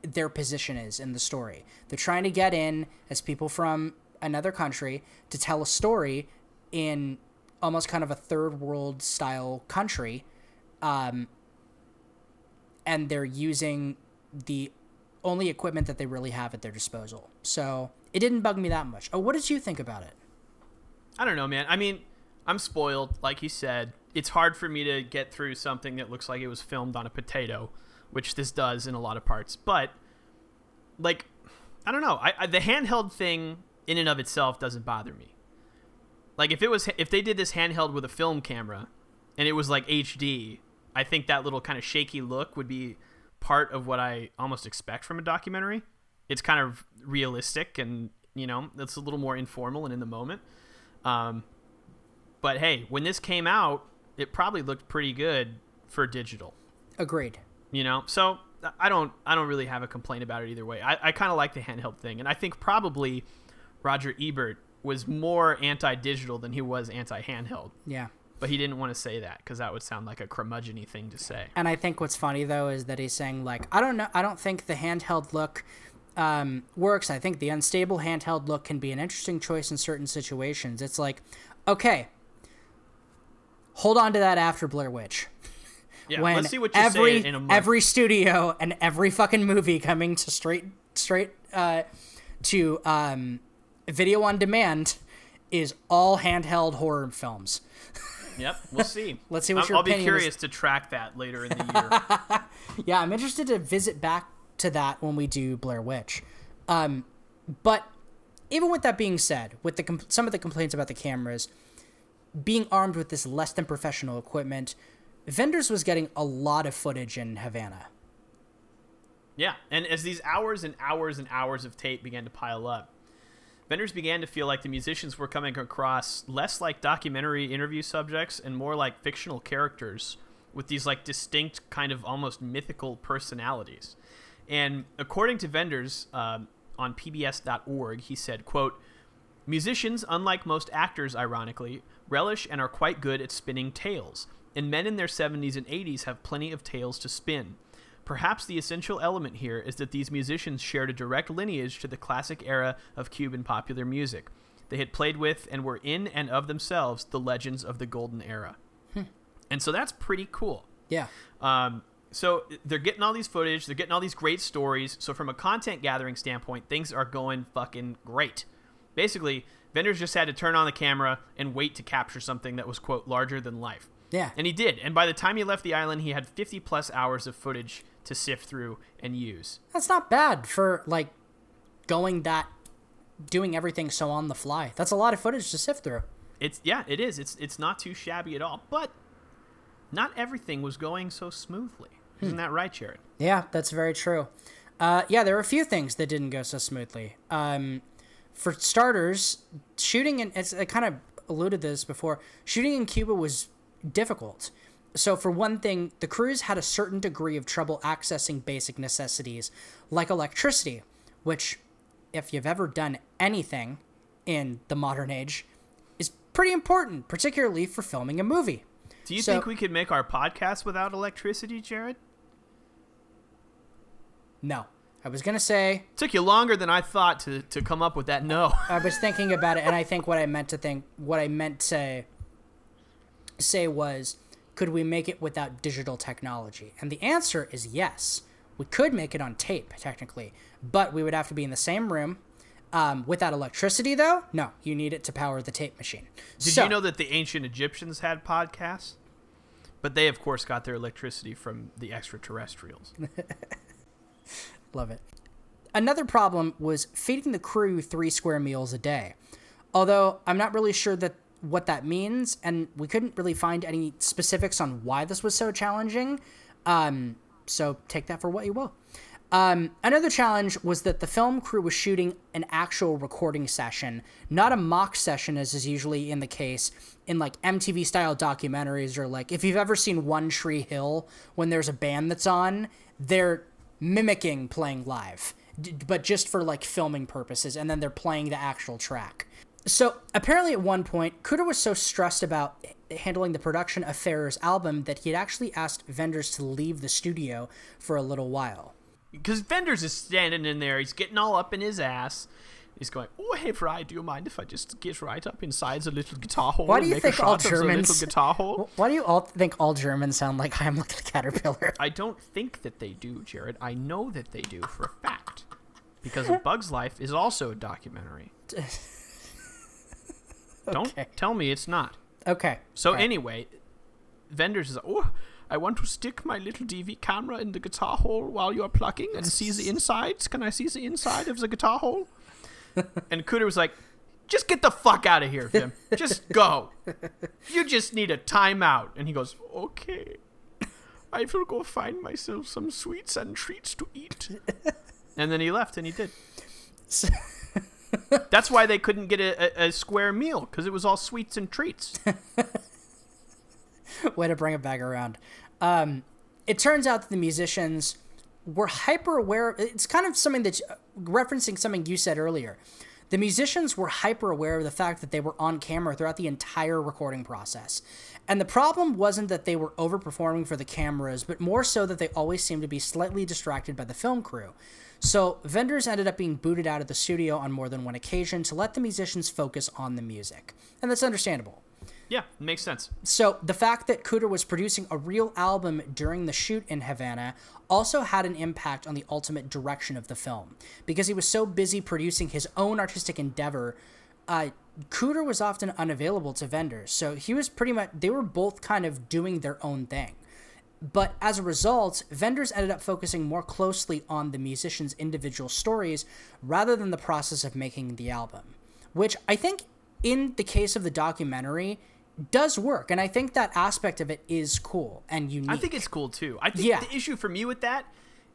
their position is in the story they're trying to get in as people from another country to tell a story in almost kind of a third world style country um, and they're using the only equipment that they really have at their disposal so it didn't bug me that much oh what did you think about it I don't know, man. I mean, I'm spoiled, like you said. It's hard for me to get through something that looks like it was filmed on a potato, which this does in a lot of parts. But, like, I don't know. I, I the handheld thing in and of itself doesn't bother me. Like, if it was, if they did this handheld with a film camera, and it was like HD, I think that little kind of shaky look would be part of what I almost expect from a documentary. It's kind of realistic and you know it's a little more informal and in the moment. Um, but hey, when this came out, it probably looked pretty good for digital. agreed You know, so I don't I don't really have a complaint about it either way. I, I kind of like the handheld thing, and I think probably Roger Ebert was more anti-digital than he was anti-handheld. yeah But he didn't want to say that because that would sound like a curmudgeony thing to say. And I think what's funny though is that he's saying like I don't know I don't think the handheld look um, works. I think the unstable handheld look can be an interesting choice in certain situations. It's like, okay, hold on to that after Blair Witch. Yeah, when let's see what you every say in a month. every studio and every fucking movie coming to straight straight uh, to um, video on demand is all handheld horror films. Yep, we'll see. [laughs] Let's see what your I'll be curious is. to track that later in the year. [laughs] Yeah, I'm interested to visit back to that when we do Blair Witch. Um, but even with that being said, with the some of the complaints about the cameras being armed with this less than professional equipment, Wenders was getting a lot of footage in Havana. Yeah, and as these hours and hours and hours of tape began to pile up, Wenders began to feel like the musicians were coming across less like documentary interview subjects and more like fictional characters with these like distinct kind of almost mythical personalities. And according to Wenders um, on PBS.org, he said, "quote Musicians, unlike most actors, ironically, relish and are quite good at spinning tales, and men in their 70s and 80s have plenty of tales to spin. Perhaps the essential element here is that these musicians shared a direct lineage to the classic era of Cuban popular music. They had played with and were in and of themselves the legends of the golden era. And so that's pretty cool. Yeah. Um, so they're getting all these footage, they're getting all these great stories. So from a content gathering standpoint, things are going fucking great. Basically, Wenders just had to turn on the camera and wait to capture something that was quote larger than life. Yeah. And he did. And by the time he left the island, he had 50 plus hours of footage to sift through and use. That's not bad for like going that doing everything so on the fly. That's a lot of footage to sift through. It's yeah, it is. It's it's not too shabby at all. But not everything was going so smoothly. Isn't that right, Jared? Yeah, that's very true. Uh, yeah, there were a few things that didn't go so smoothly. Um, for starters, shooting in it's, I kind of alluded to this before. Shooting in Cuba was difficult. So for one thing, the crews had a certain degree of trouble accessing basic necessities like electricity, which, if you've ever done anything in the modern age, is pretty important, particularly for filming a movie. Do you So- think we could make our podcast without electricity, Jared? No, I was gonna say took you longer than I thought to, to come up with that no. I was [laughs] thinking about it, and I think what I meant to think, what I meant to say was, could we make it without digital technology? And the answer is yes. We could make it on tape, technically, but we would have to be in the same room. Um, without electricity, though, no, you need it to power the tape machine. Did So- you know that the ancient Egyptians had podcasts? But they, of course, got their electricity from the extraterrestrials. [laughs] Love it. Another problem was feeding the crew three square meals a day. Although I'm not really sure that what that means, and we couldn't really find any specifics on why this was so challenging. Um, so take that for what you will. Um, another challenge was that the film crew was shooting an actual recording session, not a mock session, as is usually in the case in like MTV style documentaries or like if you've ever seen One Tree Hill when there's a band that's on, they're mimicking playing live, d- but just for like filming purposes, and then they're playing the actual track. So apparently, at one point, Cooder was so stressed about handling the production of Ferrer's album that he had actually asked Wenders to leave the studio for a little while. Because Wenders is standing in there, he's getting all up in his ass. He's going, "Oh, hey, Ry, do you mind if I just get right up inside the little guitar hole Why do you think all shot of the Germans? little guitar hole?" [laughs] Why do you all think all Germans sound like Heimlich the Caterpillar? I don't think that they do, Jared. I know that they do for a fact. Because Bug's Life is also a documentary. [laughs] Don't tell me it's not. Okay. So Right. anyway, Wenders is oh, I want to stick my little DV camera in the guitar hole while you're plucking and see the insides. Can I see the inside of the guitar hole? [laughs] and Cooder was like, just get the fuck out of here, Wim. Just go. You just need a timeout. And he goes, okay. I will go find myself some sweets and treats to eat. and then he left, and he did. [laughs] That's why they couldn't get a, a, a square meal because it was all sweets and treats. [laughs] Way to bring it back around. Um, it turns out that the musicians were hyper aware. It's kind of something that, referencing something you said earlier. The musicians were hyper aware of the fact that they were on camera throughout the entire recording process. And the problem wasn't that they were overperforming for the cameras, but more so that they always seemed to be slightly distracted by the film crew. So, Wenders ended up being booted out of the studio on more than one occasion to let the musicians focus on the music. And that's understandable. Yeah, makes sense. So the fact that Cooder was producing a real album during the shoot in Havana also had an impact on the ultimate direction of the film because he was so busy producing his own artistic endeavor. Uh, Cooder was often unavailable to Wenders, so he was pretty much they were both kind of doing their own thing. But as a result, Wenders ended up focusing more closely on the musicians' individual stories rather than the process of making the album, which I think in the case of the documentary does work and I think that aspect of it is cool and unique. I think it's cool too. I think Yeah. the issue for me with that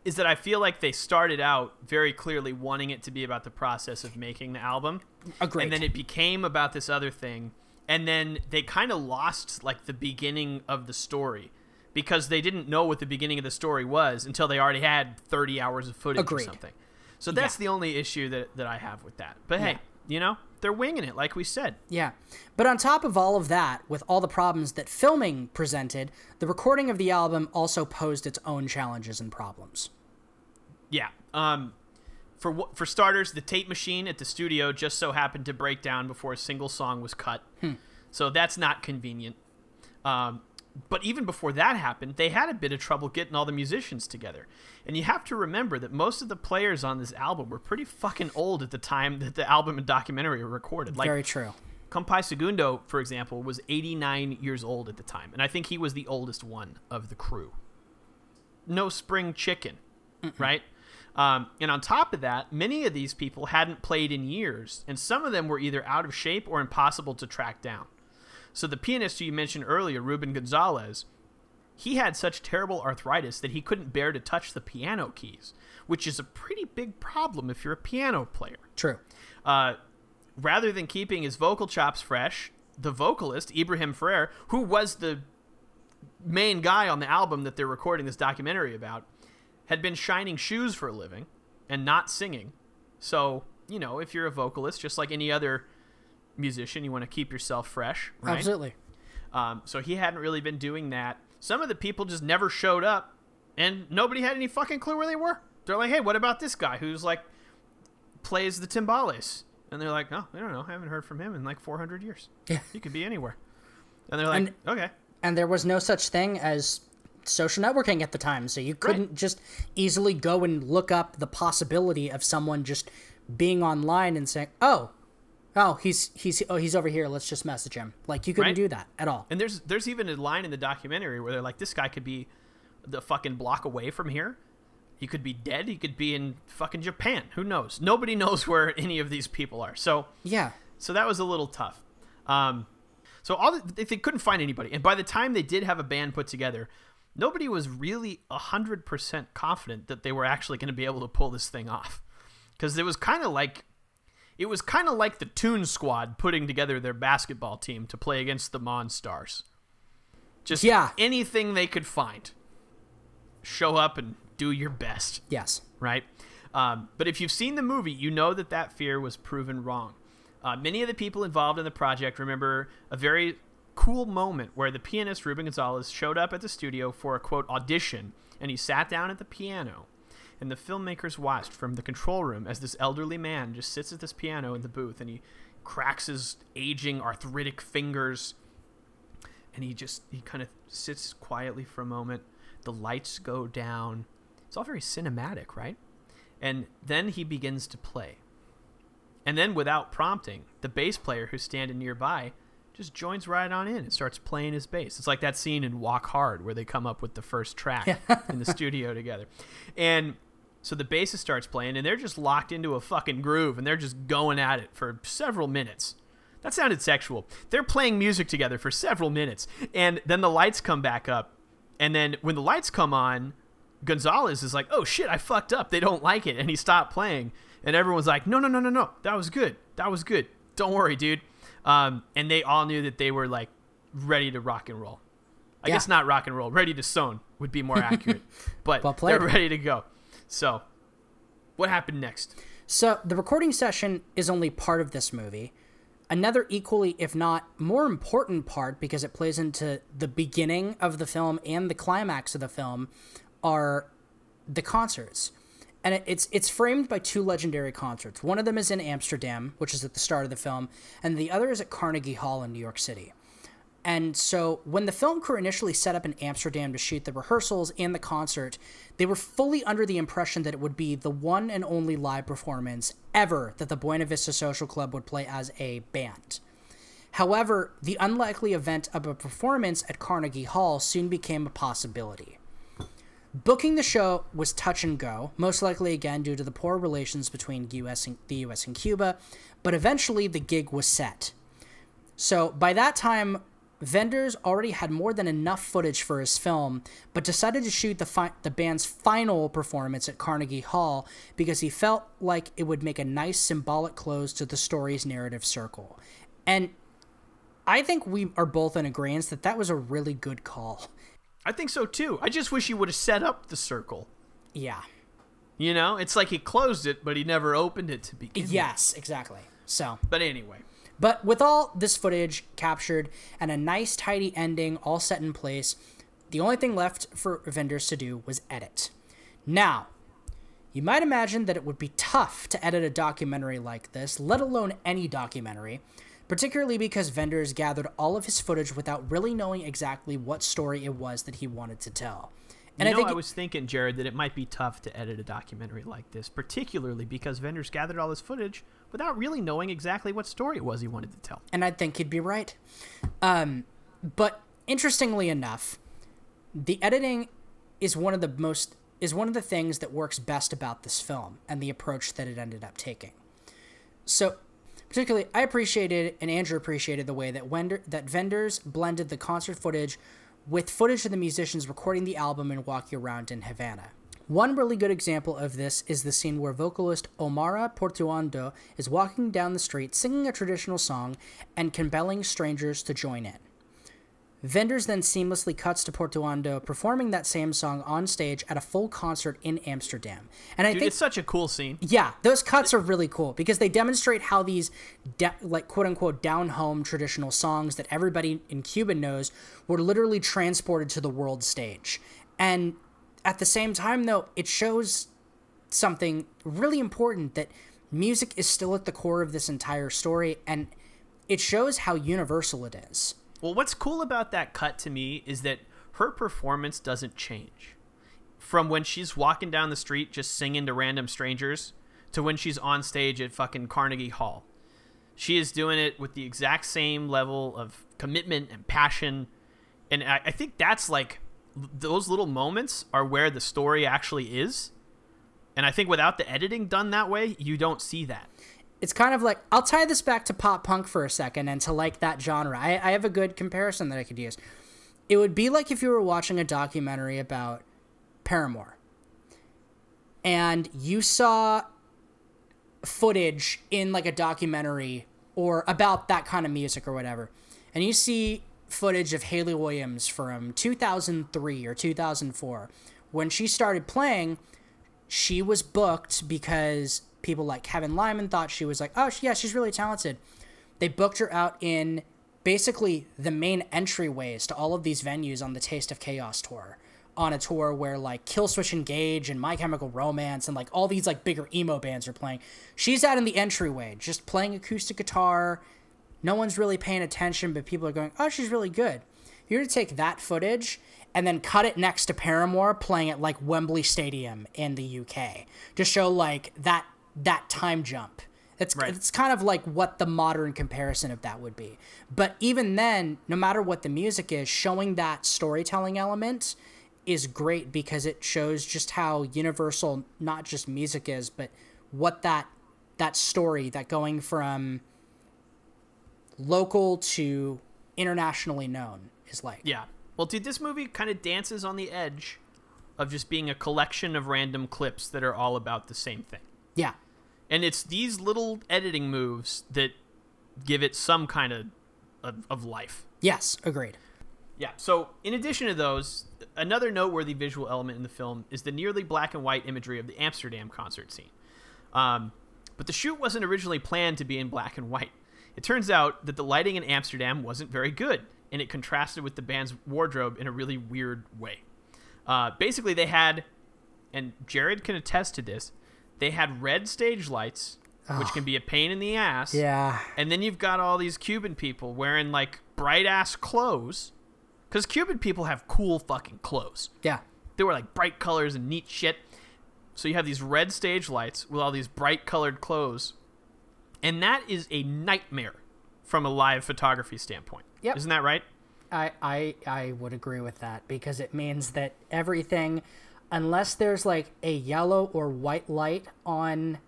is that I feel like they started out very clearly wanting it to be about the process of making the album. Agreed. And then it became about this other thing. And then they kind of lost like the beginning of the story because they didn't know what the beginning of the story was until they already had 30 hours of footage Agreed. or something. So that's Yeah. the only issue that, that I have with that. But hey, Yeah. You know, they're winging it like we said. Yeah. But on top of all of that, with all the problems that filming presented, the recording of the album also posed its own challenges and problems. Yeah. Um, for for starters, the tape machine at the studio just so happened to break down before a single song was cut, so that's not convenient. Um, but even before that happened, they had a bit of trouble getting all the musicians together. And you have to remember that most of the players on this album were pretty fucking old at the time that the album and documentary were recorded. Like Very true. Compay Segundo, for example, was 89 years old at the time, and I think he was the oldest one of the crew. No spring chicken, right? Um, and on top of that, many of these people hadn't played in years, and some of them were either out of shape or impossible to track down. So the pianist who you mentioned earlier, Ruben Gonzalez, he had such terrible arthritis that he couldn't bear to touch the piano keys, which is a pretty big problem if you're a piano player. True. Uh, rather than keeping his vocal chops fresh, the vocalist, Ibrahim Ferrer, who was the main guy on the album that they're recording this documentary about, had been shining shoes for a living and not singing. So, you know, if you're a vocalist, just like any other musician, you want to keep yourself fresh, right? Absolutely. Um, so he hadn't really been doing that. Some of the people just never showed up, and nobody had any fucking clue where they were. They're like, "Hey, what about this guy who's like plays the timbales?" And they're like, "Oh, I don't know. I haven't heard from him in like 400 years. Yeah. he could be anywhere." And they're like, And- "Okay." And there was no such thing as social networking at the time, so you couldn't just easily go and look up the possibility of someone just being online and saying, "Oh, oh, he's he's oh he's over here. Let's just message him." Like you couldn't Right. do that at all. And there's there's even a line in the documentary where they're like, "This guy could be the fucking block away from here. He could be dead. He could be in fucking Japan. Who knows? Nobody knows [laughs] where any of these people are." So Yeah. So that was a little tough. Um, so all the, they, they couldn't find anybody, and by the time they did have a band put together, nobody was really hundred percent confident that they were actually going to be able to pull this thing off, because it was kind of like it was kind of like the Toon Squad putting together their basketball team to play against the Monstars. Just Yeah. anything they could find. Show up and do your best Yes. right? Um, but if you've seen the movie, you know that that fear was proven wrong. Uh, many of the people involved in the project remember a very cool moment where the pianist Ruben Gonzalez showed up at the studio for a quote audition, and he sat down at the piano. And the filmmakers watched from the control room as this elderly man just sits at this piano in the booth and he cracks his aging arthritic fingers. And he just he kind of sits quietly for a moment. The lights go down. It's all very cinematic right? And then he begins to play. And then without prompting the bass player who's standing nearby just joins right on in and starts playing his bass. It's like that scene in walk hard where they come up with the first track in the studio [laughs] together. And so the bassist starts playing and they're just locked into a fucking groove and they're just going at it for several minutes that sounded sexual. They're playing music together for several minutes, and then the lights come back up. And then when the lights come on, Gonzalez is like, "Oh shit, I fucked up. They don't like it," and he stopped playing. And everyone's like, "No, no, no, no, no. That was good. That was good. Don't worry, dude." Um, and they all knew that they were like ready to rock and roll. I Yeah. guess not rock and roll. Ready to son would be more [laughs] accurate, but Well they're ready to go. So, what happened next? So the recording session is only part of this movie. Another equally, if not more important part, because it plays into the beginning of the film and the climax of the film, are the concerts. And it's it's framed by two legendary concerts. One of them is in Amsterdam, which is at the start of the film, and the other is at Carnegie Hall in New York City. And so when the film crew initially set up in Amsterdam to shoot the rehearsals and the concert, they were fully under the impression that it would be the one and only live performance ever that the Buena Vista Social Club would play as a band. However, the unlikely event of a performance at Carnegie Hall soon became a possibility. Booking the show was touch and go, most likely again due to the poor relations between US and, the US and Cuba, but eventually the gig was set. So by that time, Wenders already had more than enough footage for his film, but decided to shoot the fi- the band's final performance at Carnegie Hall because he felt like it would make a nice symbolic close to the story's narrative circle. And I think we are both in agreement that that was a really good call. I think so too. I just wish he would have set up the circle. Yeah. You know, it's like he closed it, but he never opened it to begin. Yes, exactly. So, but anyway. But with all this footage captured and a nice, tidy ending all set in place, the only thing left for Wenders to do was edit. Now, you might imagine that it would be tough to edit a documentary like this, let alone any documentary, particularly because Wenders gathered all of his footage without really knowing exactly what story it was that he wanted to tell. And you know, I, think I was thinking, Jared, that it might be tough to edit a documentary like this, particularly because Wenders gathered all this footage without really knowing exactly what story it was he wanted to tell. And I think he'd be right. Um, but interestingly enough, the editing is one of the most is one of the things that works best about this film and the approach that it ended up taking. So particularly I appreciated and Andrew appreciated the way that Wender, that Wenders blended the concert footage with footage of the musicians recording the album and walking around in Havana. One really good example of this is the scene where vocalist Omara Portuondo is walking down the street singing a traditional song and compelling strangers to join in. Wenders then seamlessly cuts to Portuondo performing that same song on stage at a full concert in Amsterdam. And I Dude, think it's such a cool scene. Yeah, those cuts are really cool because they demonstrate how these de- like quote unquote down home traditional songs that everybody in Cuba knows were literally transported to the world stage. And at the same time though, it shows something really important that music is still at the core of this entire story and it shows how universal it is. Well, what's cool about that cut to me is that her performance doesn't change. From when she's walking down the street just singing to random strangers to when she's on stage at fucking Carnegie Hall. She is doing it with the exact same level of commitment and passion. And I, I think that's like those little moments are where the story actually is. And I think without the editing done that way, you don't see that it's kind of like I'll tie this back to pop punk for a second and to like that genre. I, I have a good comparison that I could use. It would be like if you were watching a documentary about Paramore and you saw footage in like a documentary or about that kind of music or whatever, and you see footage of Hayley Williams from 2003 or 2004 when she started playing she was booked because people like Kevin Lyman thought she was like, oh, yeah, she's really talented. They booked her out in basically the main entryways to all of these venues on the Taste of Chaos tour. On a tour where like Killswitch Engage and My Chemical Romance and like all these like bigger emo bands are playing. She's out in the entryway, just playing acoustic guitar. No one's really paying attention, but people are going, oh, she's really good. You're to take that footage and then cut it next to Paramore playing at like Wembley Stadium in the UK to show like that that time jump. It's right. it's kind of like what the modern comparison of that would be. But even then, no matter what the music is, showing that storytelling element is great because it shows just how universal not just music is, but what that that story that going from local to internationally known is like. Yeah. Well, dude, this movie kind of dances on the edge of just being a collection of random clips that are all about the same thing. Yeah. And it's these little editing moves that give it some kind of, of, of life. Yes, agreed. Yeah. So, in addition to those, another noteworthy visual element in the film is the nearly black and white imagery of the Amsterdam concert scene. Um, but the shoot wasn't originally planned to be in black and white. It turns out that the lighting in Amsterdam wasn't very good, and it contrasted with the band's wardrobe in a really weird way. Uh, basically, they had, and Jared can attest to this, they had red stage lights, which can be a pain in the ass. Yeah. And then you've got all these Cuban people wearing like bright ass clothes, because Cuban people have cool fucking clothes. Yeah. They were like bright colors and neat shit. So you have these red stage lights with all these bright colored clothes, and that is a nightmare from a live photography standpoint. Yep. Isn't that right? I, I I would agree with that because it means that everything, unless there's like a yellow or white light on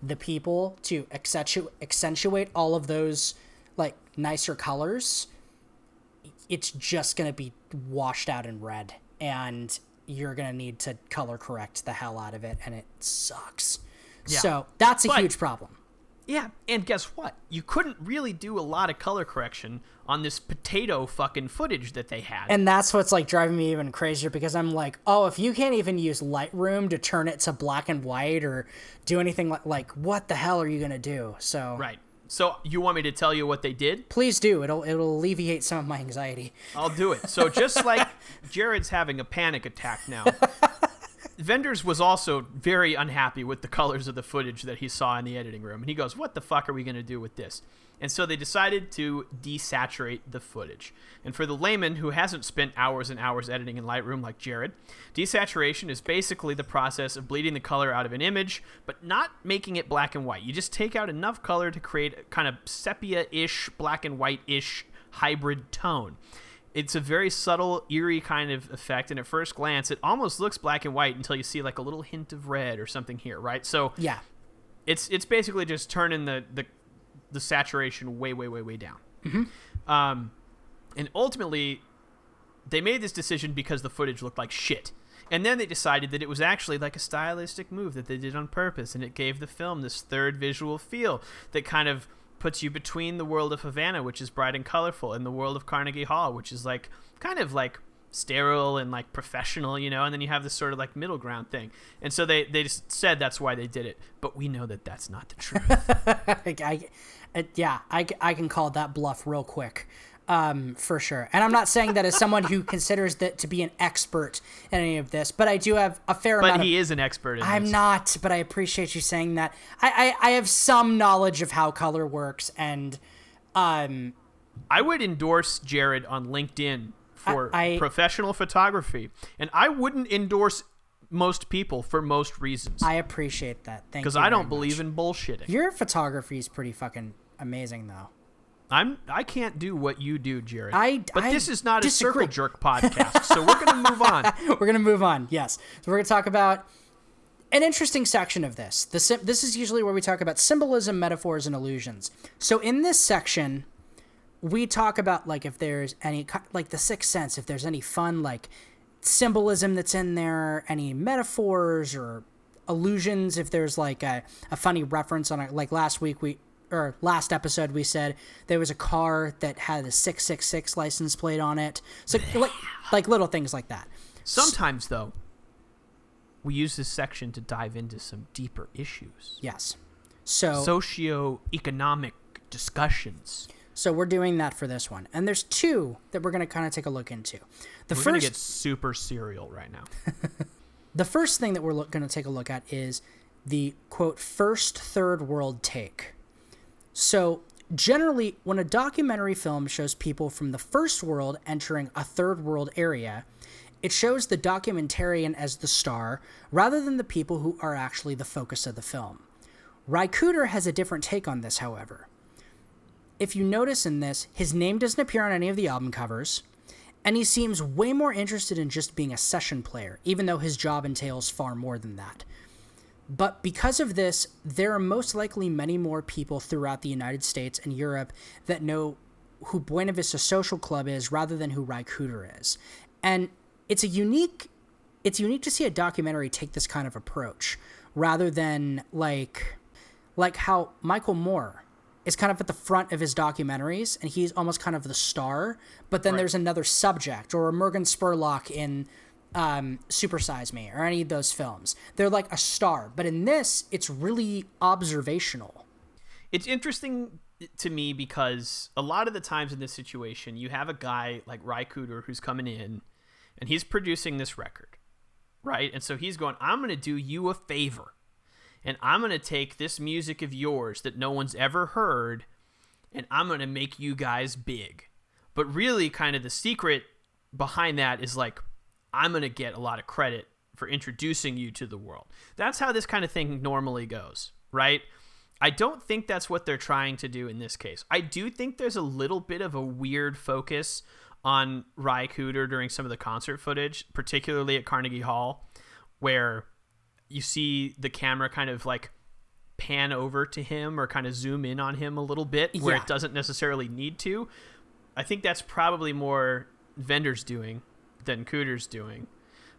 the people to accentuate accentuate all of those like nicer colors, it's just gonna be washed out in red, and you're gonna need to color correct the hell out of it, and it sucks. Yeah. So that's a But- huge problem. Yeah, and guess what? You couldn't really do a lot of color correction on this potato fucking footage that they had. And that's what's like driving me even crazier because I'm like, oh, if you can't even use Lightroom to turn it to black and white or do anything like, like what the hell are you gonna do? So right. So you want me to tell you what they did? please do. It'll it'll alleviate some of my anxiety. I'll do it. So just like [laughs] Jared's having a panic attack now, Wenders was also very unhappy with the [laughs] colors of the footage that he saw in the editing room. And he goes, What the fuck are we going to do with this? And so they decided to desaturate the footage. And for the layman who hasn't spent hours and hours editing in Lightroom like Jared, desaturation is basically the process of bleeding the color out of an image, but not making it black and white. You just take out enough color to create a kind of sepia ish, black and white ish hybrid tone it's a very subtle, eerie kind of effect, and at first glance, it almost looks black and white until you see like a little hint of red or something here, right? So Yeah. it's it's basically just turning the the, the saturation way, way, way, way down. Um, and ultimately, they made this decision because the footage looked like shit. And then they decided that it was actually like a stylistic move that they did on purpose, and it gave the film this third visual feel that kind of puts you between the world of Havana, which is bright and colorful, and the world of Carnegie Hall, which is like kind of like sterile and like professional, you know, and then you have this sort of like middle ground thing. And so they they just said that's why they did it, but we know that that's not the truth. [laughs] I, I- uh, yeah, I, I can call that bluff real quick. Um, for sure. And I'm not saying that as someone who considers that to be an expert in any of this, but I do have a fair amount but of he is an expert in I'm this. not, but I appreciate you saying that. I, I, I have some knowledge of how color works, and um, I would endorse Jared on LinkedIn for I- I- professional photography, and I wouldn't endorse most people for most reasons I appreciate that. Thank you. because I don't believe much. in bullshitting. your photography is pretty fucking amazing, though. I'm I can't do what you do, Jared. I- but I this is not a circle jerk podcast, so we're gonna move on. [laughs] We're gonna move on. Yes, so we're gonna talk about an interesting section of this. The this is usually where we talk about symbolism, metaphors, and illusions. So in this section, we talk about like if there's any like the sixth sense, if there's any fun like symbolism that's in there, any metaphors or illusions. If there's like a, a funny reference on it, like last week we or last episode we said there was a car that had a six six six license plate on it. So like like little things like that. Sometimes though, we use this section to dive into some deeper issues, Yes. So socio-economic discussions. so we're doing that for this one, and there's two that we're gonna kind of take a look into. The We're gonna first get super serial right now. [laughs] the first thing that we're going to take a look at is the quote first third world take. So, generally, when a documentary film shows people from the first world entering a third world area, it shows the documentarian as the star rather than the people who are actually the focus of the film. Cooder has a different take on this, however. If you notice in this, his name doesn't appear on any of the album covers, and he seems way more interested in just being a session player, even though his job entails far more than that. But because of this, there are most likely many more people throughout the United States and Europe that know who Buena Vista Social Club is rather than who Ry Cooder is. And it's a unique it's unique to see a documentary take this kind of approach rather than like like how Michael Moore is kind of at the front of his documentaries and he's almost kind of the star, but then there's another subject or a Morgan Spurlock in um, Super Size Me or any of those films. They're like a star, but in this, it's really observational. it's interesting to me because a lot of the times in this situation, you have a guy like Ry Cooder who's coming in and he's producing this record, right? And so he's going, I'm going to do you a favor and I'm going to take this music of yours that no one's ever heard and I'm going to make you guys big. But really, kind of the secret behind that is like, I'm going to get a lot of credit for introducing you to the world. That's how this kind of thing normally goes, right? I don't think that's what they're trying to do in this case. I do think there's a little bit of a weird focus on Ry Cooder during some of the concert footage, particularly at Carnegie Hall, where you see the camera kind of like pan over to him or kind of zoom in on him a little bit where Yeah. it doesn't necessarily need to. I think that's probably more Wenders doing than Cooder's doing.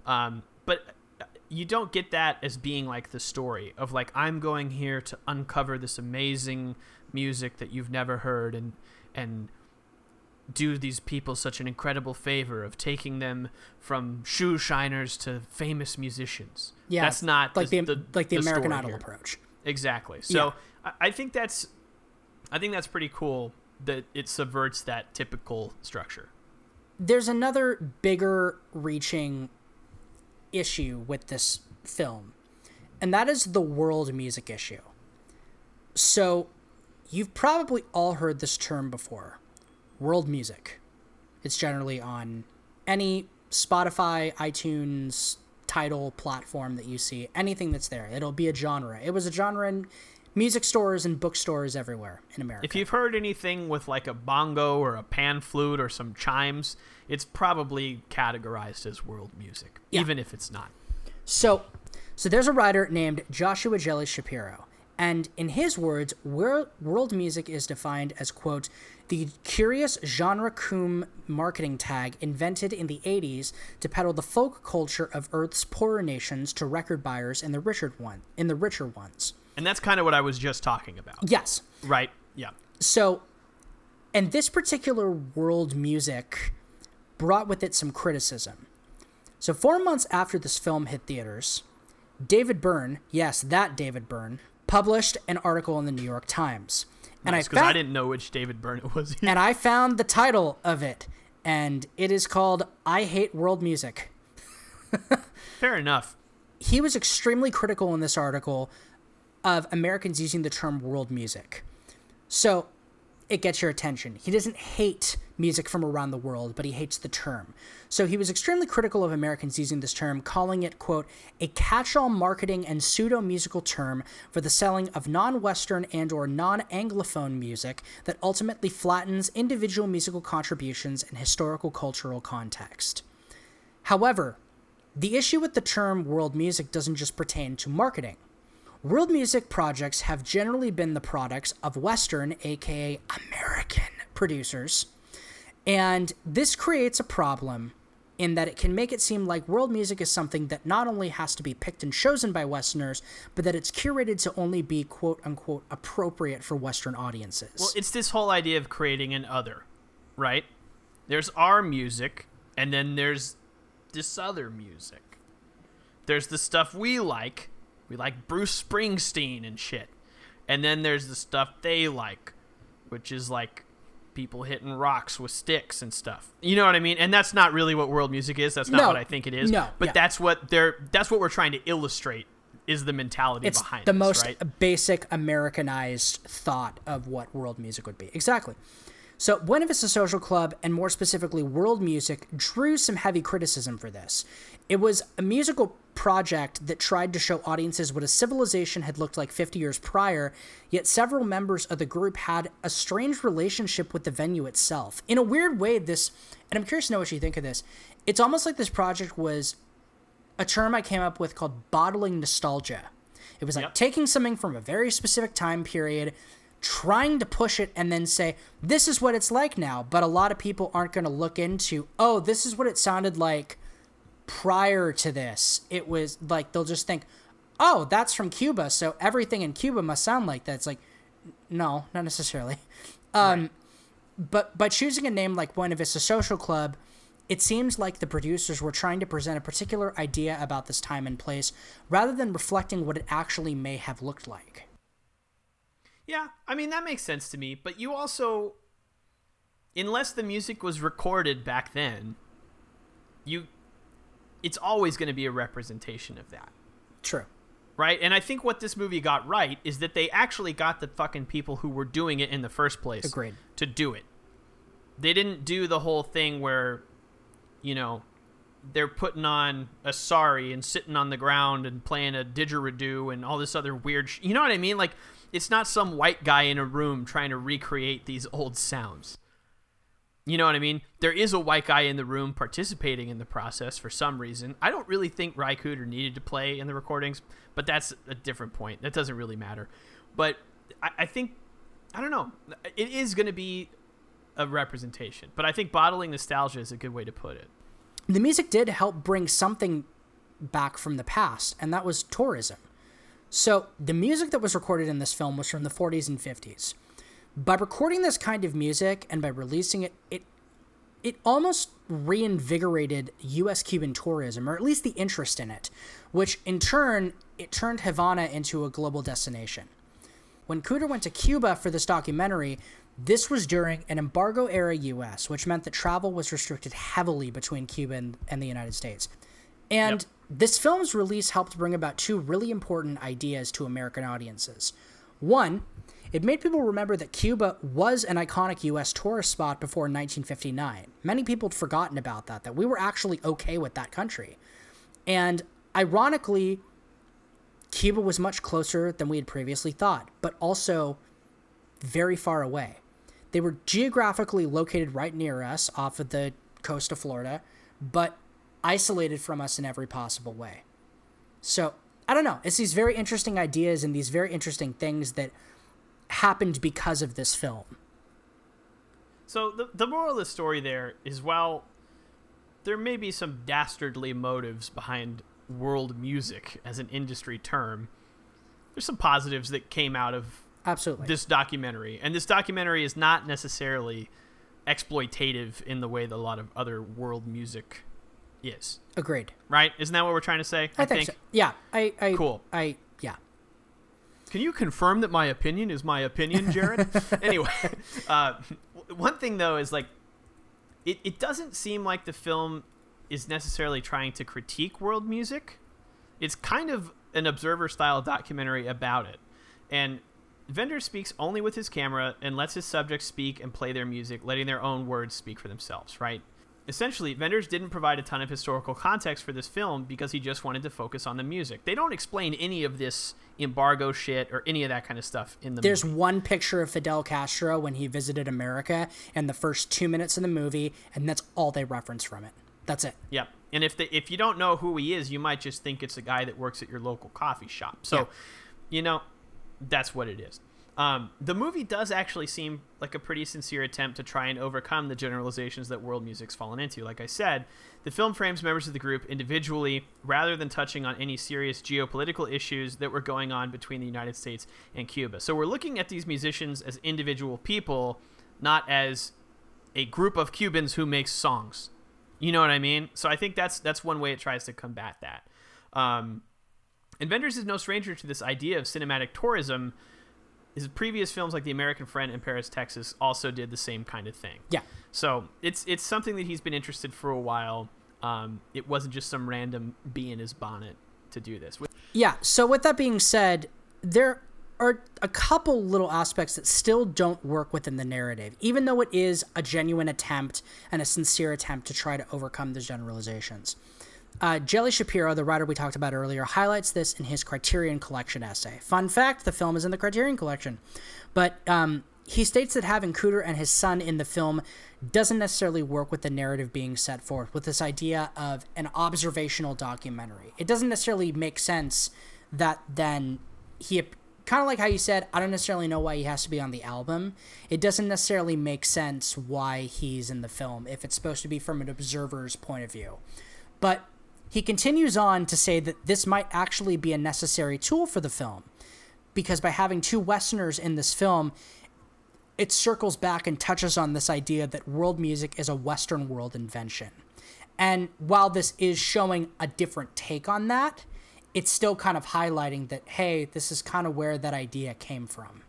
Um, but you don't get that as being like the story of like I'm going here to uncover this amazing music that you've never heard and and do these people such an incredible favor of taking them from shoe shiners to famous musicians. Yeah, that's not like the, the, like the, American Idol here. approach. Exactly. So I I think that's I think that's pretty cool that it subverts that typical structure. There's another bigger reaching issue with this film, and that is the world music issue. So, you've probably all heard this term before world music. It's generally on any Spotify, iTunes, Tidal platform that you see, anything that's there. It'll be a genre. It was a genre in music stores and bookstores everywhere in America. If you've heard anything with like a bongo or a pan flute or some chimes, it's probably categorized as world music, Yeah. even if it's not. So, so there's a writer named Joshua Jelly-Schapiro, and in his words, world music is defined as quote the curious genre cum marketing tag invented in the 80s to peddle the folk culture of Earth's poorer nations to record buyers in the richer one in the richer ones. And that's kind of what I was just talking about. Yes. Right? Yeah. So, and this particular world music brought with it some criticism. So, four months after this film hit theaters, David Byrne, yes, that David Byrne, published an article in the New York Times. And I Because I didn't know which David Byrne [laughs] it was. and I found the title of it, and it is called "I Hate World Music." [laughs] Fair enough. he was extremely critical in this article of Americans using the term world music. So it gets your attention. He doesn't hate music from around the world, but he hates the term. So he was extremely critical of Americans using this term, calling it, quote, a catch-all marketing and pseudo-musical term for the selling of non-Western and or non-Anglophone music that ultimately flattens individual musical contributions and historical cultural context. However, the issue with the term world music doesn't just pertain to marketing. World music projects have generally been the products of Western, aka American, producers. And this creates a problem in that it can make it seem like world music is something that not only has to be picked and chosen by Westerners, but that it's curated to only be quote unquote appropriate for Western audiences. Well, it's this whole idea of creating an other, right? There's our music, and then there's this other music. There's the stuff we like. We like Bruce Springsteen and shit. And then there's the stuff they like, which is like people hitting rocks with sticks and stuff. You know what I mean? And that's not really what world music is. That's not No. what I think it is. No, But yeah. that's what they're that's what we're trying to illustrate is the mentality it's behind the this, most right? basic Americanized thought of what world music would be. Exactly. So, Buena Vista Social Club, and more specifically world music, drew some heavy criticism for this. It was a musical project that tried to show audiences what a civilization had looked like 50 years prior, yet several members of the group had a strange relationship with the venue itself. In a weird way, this, and I'm curious to know what you think of this, it's almost like this project was a term I came up with called bottling nostalgia. It was like Yep. taking something from a very specific time period, trying to push it, and then say, this is what it's like now. But a lot of people aren't going to look into, oh, this is what it sounded like prior to this. It was like, they'll just think, oh, that's from Cuba. So everything in Cuba must sound like that. It's like, no, not necessarily. [laughs] Um, But by choosing a name like Buena Vista Social Club, it seems like the producers were trying to present a particular idea about this time and place rather than reflecting what it actually may have looked like. Yeah, I mean that makes sense to me, but you also unless the music was recorded back then, you it's always going to be a representation of that. True. Right? And I think what this movie got right is that they actually got the fucking people who were doing it in the first place Agreed. to do it. they didn't do the whole thing where, you know, they're putting on a sari and sitting on the ground and playing a didgeridoo and all this other weird. Sh- you know what I mean? Like, it's not some white guy in a room trying to recreate these old sounds. You know what I mean? There is a white guy in the room participating in the process for some reason. I don't really think Cooder needed to play in the recordings, but that's a different point. That doesn't really matter. But I, I think, I don't know. It is going to be a representation, but I think bottling nostalgia is a good way to put it. The music did help bring something back from the past, and that was tourism. So the music that was recorded in this film was from the 40s and 50s. By recording this kind of music and by releasing it, it it almost reinvigorated US Cuban tourism, or at least the interest in it, which in turn it turned Havana into a global destination. When Cooder went to Cuba for this documentary, this was during an embargo era US, which meant that travel was restricted heavily between Cuba and, and the United States. And yep. this film's release helped bring about two really important ideas to American audiences. One, it made people remember that Cuba was an iconic US tourist spot before 1959. Many people had forgotten about that, that we were actually okay with that country. And ironically, Cuba was much closer than we had previously thought, but also very far away. They were geographically located right near us off of the coast of Florida, but isolated from us in every possible way. So, I don't know. It's these very interesting ideas and these very interesting things that happened because of this film. So the the moral of the story there is while there may be some dastardly motives behind world music as an industry term, there's some positives that came out of absolutely this documentary. And this documentary is not necessarily exploitative in the way that a lot of other world music is. Agreed. Right? Isn't that what we're trying to say? I, I think, think, so. Yeah. I, I cool. I. Can you confirm that my opinion is my opinion, Jared? [laughs] anyway, uh, one thing though is like, it, it doesn't seem like the film is necessarily trying to critique world music. It's kind of an observer style documentary about it. And Wenders speaks only with his camera and lets his subjects speak and play their music, letting their own words speak for themselves, right? Essentially, Wenders didn't provide a ton of historical context for this film because he just wanted to focus on the music. They don't explain any of this embargo shit or any of that kind of stuff in the There's movie. one picture of Fidel Castro when he visited America in the first two minutes of the movie, and that's all they reference from it. That's it. Yep. And if the, if you don't know who he is, you might just think it's a guy that works at your local coffee shop. So, yeah. you know, that's what it is. Um, the movie does actually seem like a pretty sincere attempt to try and overcome the generalizations that world music's fallen into. Like I said, the film frames members of the group individually rather than touching on any serious geopolitical issues that were going on between the United States and Cuba. So we're looking at these musicians as individual people, not as a group of Cubans who makes songs. You know what I mean? So I think that's that's one way it tries to combat that. Um, and Wenders is no stranger to this idea of cinematic tourism his previous films like The American Friend and Paris, Texas also did the same kind of thing. Yeah. So it's it's something that he's been interested for a while. Um, it wasn't just some random bee in his bonnet to do this. Yeah. So with that being said, there are a couple little aspects that still don't work within the narrative, even though it is a genuine attempt and a sincere attempt to try to overcome the generalizations. Uh, Jelly-Schapiro, the writer we talked about earlier, highlights this in his Criterion Collection essay. Fun fact the film is in the Criterion Collection. But um, he states that having Cooder and his son in the film doesn't necessarily work with the narrative being set forth, with this idea of an observational documentary. It doesn't necessarily make sense that then he kind of like how you said, I don't necessarily know why he has to be on the album. It doesn't necessarily make sense why he's in the film if it's supposed to be from an observer's point of view. But he continues on to say that this might actually be a necessary tool for the film, because by having two Westerners in this film, it circles back and touches on this idea that world music is a Western world invention. And while this is showing a different take on that, it's still kind of highlighting that, hey, this is kind of where that idea came from.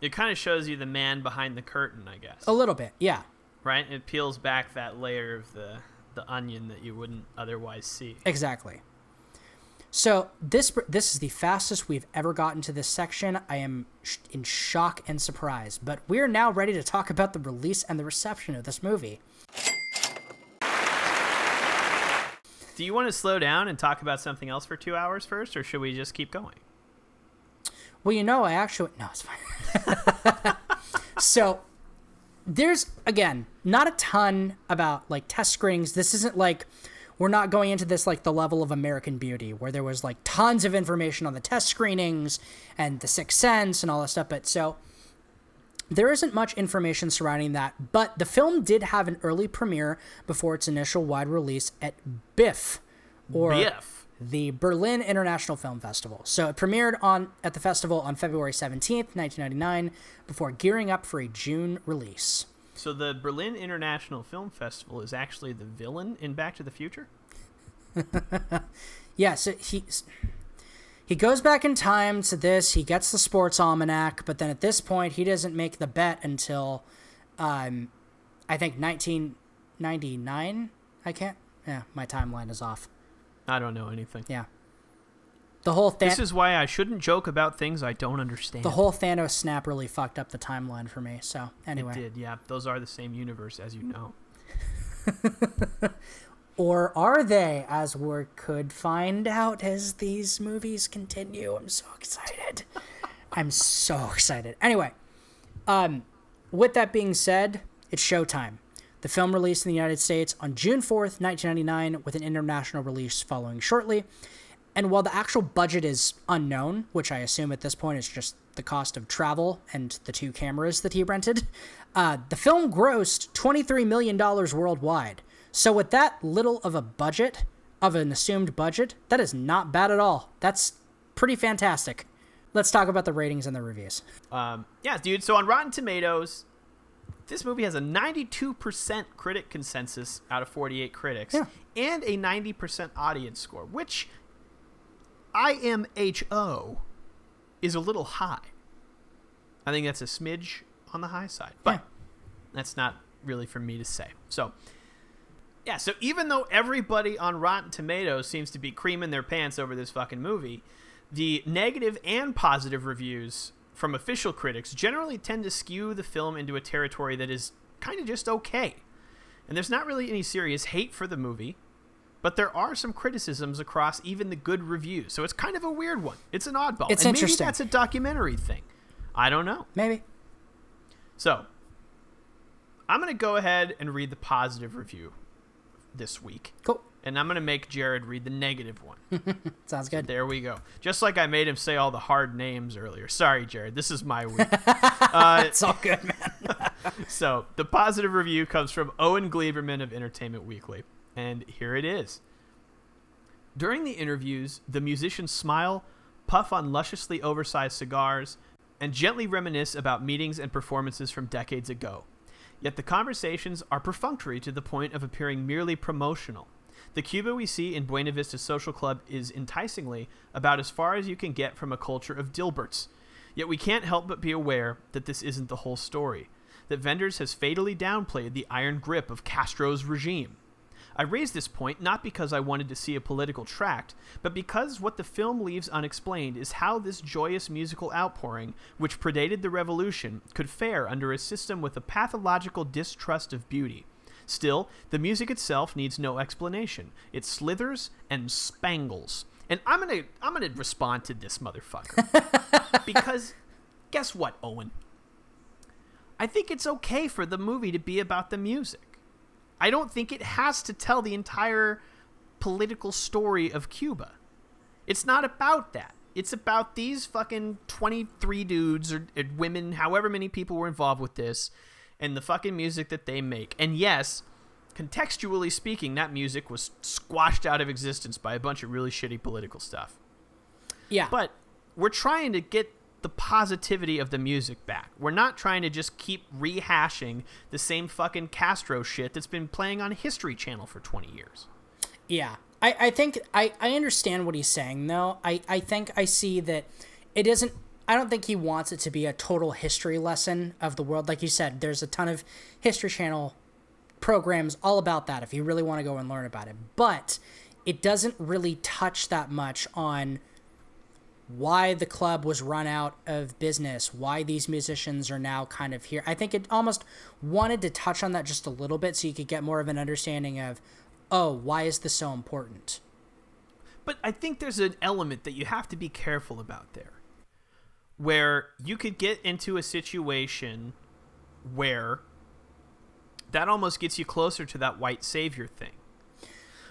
It kind of shows you the man behind the curtain, I guess. A little bit, yeah. Right? It peels back that layer of the the onion that you wouldn't otherwise see. Exactly. So this this is the fastest we've ever gotten to this section. I am sh- in shock and surprise, but we are now ready to talk about the release and the reception of this movie. Do you want to slow down and talk about something else for two hours first, or should we just keep going? Well, you know, I actually no, it's fine. [laughs] so there's again not a ton about like test screenings. This isn't like we're not going into this like the level of American Beauty, where there was like tons of information on the test screenings and the Sixth Sense and all that stuff. But so there isn't much information surrounding that. But the film did have an early premiere before its initial wide release at BIFF, or BIFF. The Berlin International Film Festival. So it premiered on at the festival on February 17th, 1999, before gearing up for a June release. So the Berlin International Film Festival is actually the villain in Back to the Future. [laughs] yeah, so he he goes back in time to this. He gets the sports almanac, but then at this point, he doesn't make the bet until, um, I think 1999. I can't. Yeah, my timeline is off. I don't know anything. Yeah. The whole thing. This is why I shouldn't joke about things I don't understand. The whole Thanos snap really fucked up the timeline for me. So anyway, it did. Yeah, those are the same universe, as you know. [laughs] or are they? As we could find out as these movies continue. I'm so excited. [laughs] I'm so excited. Anyway, um, with that being said, it's showtime. The film released in the United States on June 4th, 1999, with an international release following shortly. And while the actual budget is unknown, which I assume at this point is just the cost of travel and the two cameras that he rented, [laughs] uh, the film grossed $23 million worldwide. So, with that little of a budget, of an assumed budget, that is not bad at all. That's pretty fantastic. Let's talk about the ratings and the reviews. Um, yeah, dude. So on Rotten Tomatoes, this movie has a 92% critic consensus out of 48 critics yeah. and a 90% audience score, which IMHO is a little high. I think that's a smidge on the high side, but Yeah. that's not really for me to say. So, yeah, so even though everybody on Rotten Tomatoes seems to be creaming their pants over this fucking movie, the negative and positive reviews from official critics generally tend to skew the film into a territory that is kind of just okay. And there's not really any serious hate for the movie, but there are some criticisms across even the good reviews. So it's kind of a weird one. It's an oddball. It's and interesting. maybe that's a documentary thing. I don't know. Maybe. So, I'm going to go ahead and read the positive review this week. Cool. And I'm going to make Jared read the negative one. [laughs] Sounds good. There we go. Just like I made him say all the hard names earlier. Sorry, Jared. This is my week. [laughs] uh, It's all good, man. [laughs] so, the positive review comes from Owen Gleiberman of Entertainment Weekly. And here it is. During the interviews, the musicians smile, puff on lusciously oversized cigars, and gently reminisce about meetings and performances from decades ago. Yet the conversations are perfunctory to the point of appearing merely promotional. The Cuba we see in Buena Vista Social Club is enticingly about as far as you can get from a culture of Dilberts. Yet we can't help but be aware that this isn't the whole story, that Wenders has fatally downplayed the iron grip of Castro's regime. I raise this point not because I wanted to see a political tract, but because what the film leaves unexplained is how this joyous musical outpouring, which predated the revolution, could fare under a system with a pathological distrust of beauty. Still, the music itself needs no explanation. It slithers and spangles. And I'm gonna I'm gonna respond to this motherfucker. [laughs] because guess what, Owen? I think it's okay for the movie to be about the music. I don't think it has to tell the entire political story of Cuba. It's not about that. It's about these fucking 23 dudes or, or women, however many people were involved with this, and the fucking music that they make. And yes, contextually speaking, that music was squashed out of existence by a bunch of really shitty political stuff. Yeah. But we're trying to get the positivity of the music back. We're not trying to just keep rehashing the same fucking Castro shit that's been playing on History Channel for 20 years. Yeah. I, I think I, I understand what he's saying though. I, I think I see that it isn't I don't think he wants it to be a total history lesson of the world. Like you said, there's a ton of History Channel programs all about that if you really want to go and learn about it. But it doesn't really touch that much on why the club was run out of business, why these musicians are now kind of here. I think it almost wanted to touch on that just a little bit so you could get more of an understanding of, oh, why is this so important? But I think there's an element that you have to be careful about there. Where you could get into a situation where that almost gets you closer to that white savior thing.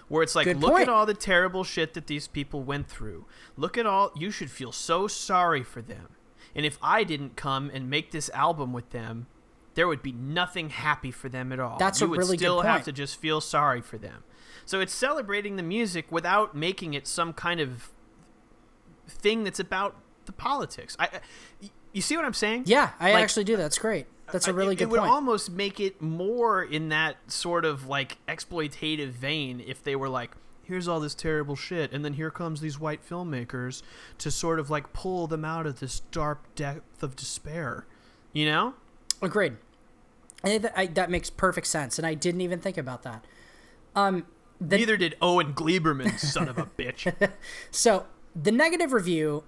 Where it's like Good look point. at all the terrible shit that these people went through. Look at all you should feel so sorry for them. And if i didn't come and make this album with them there would be nothing happy for them at all. That's you a would really good still have to just feel sorry for them. So it's celebrating the music without making it some kind of thing that's about the politics i you see what i'm saying Yeah, I Like, actually do. That's great. That's a really it, good it would point. almost make it more in that sort of like exploitative vein if they were like here's all this terrible shit and then here comes these white filmmakers to sort of like pull them out of this dark depth of despair you know Agreed. I, that, I, that makes perfect sense, and I didn't even think about that. Um, the, neither did owen gleiberman son of a bitch [laughs] So the negative review,